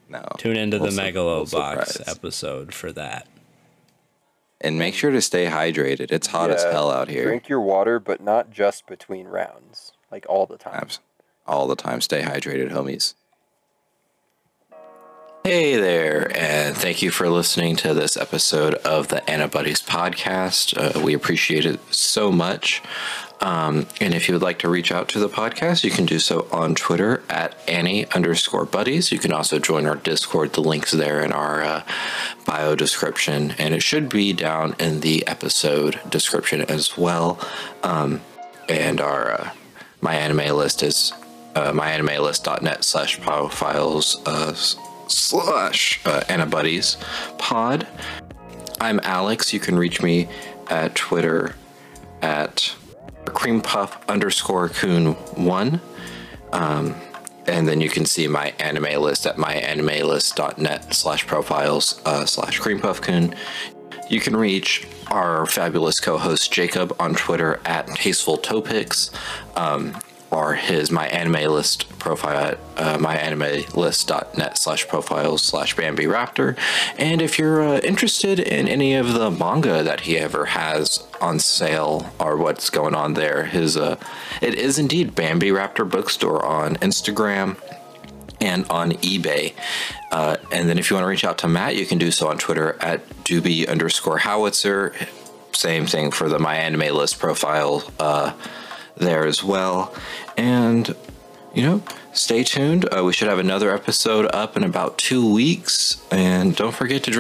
No, tune into we'll the su- Megalo we'll Box surprise. episode for that. And make sure to stay hydrated. It's hot as hell out here. Drink your water, but not just between rounds, like all the time. All the time. Stay hydrated, homies. Hey there, and thank you for listening to this episode of the AniBuddies podcast. Uh, we appreciate it so much. Um, and if you would like to reach out to the podcast, you can do so on Twitter at ani underscore buddies. You can also join our Discord. The link's there in our uh, bio description, and it should be down in the episode description as well. Um, and our uh, my anime list is uh, myanimelist.net slash profiles uh, slash uh, anibuddies pod. I'm Alex. You can reach me at Twitter at cream puff underscore coon one. Um, and then you can see my anime list at myanimelist.net slash profiles uh, slash cream puff coon. You can reach our fabulous co-host Jacob on Twitter at Tasteful Topics, um, or his My Anime List profile at uh, myanimelist.net slash profiles slash Bambi Raptor. And if you're uh, interested in any of the manga that he ever has on sale or what's going on there, his uh, it is indeed Bambi Raptor Bookstore on Instagram and on eBay. Uh, and then if you want to reach out to Matt, you can do so on Twitter at doobie underscore howitzer. Same thing for the My Anime List profile uh, there as well. And, you know, stay tuned. Uh, we should have another episode up in about two weeks. And don't forget to drink.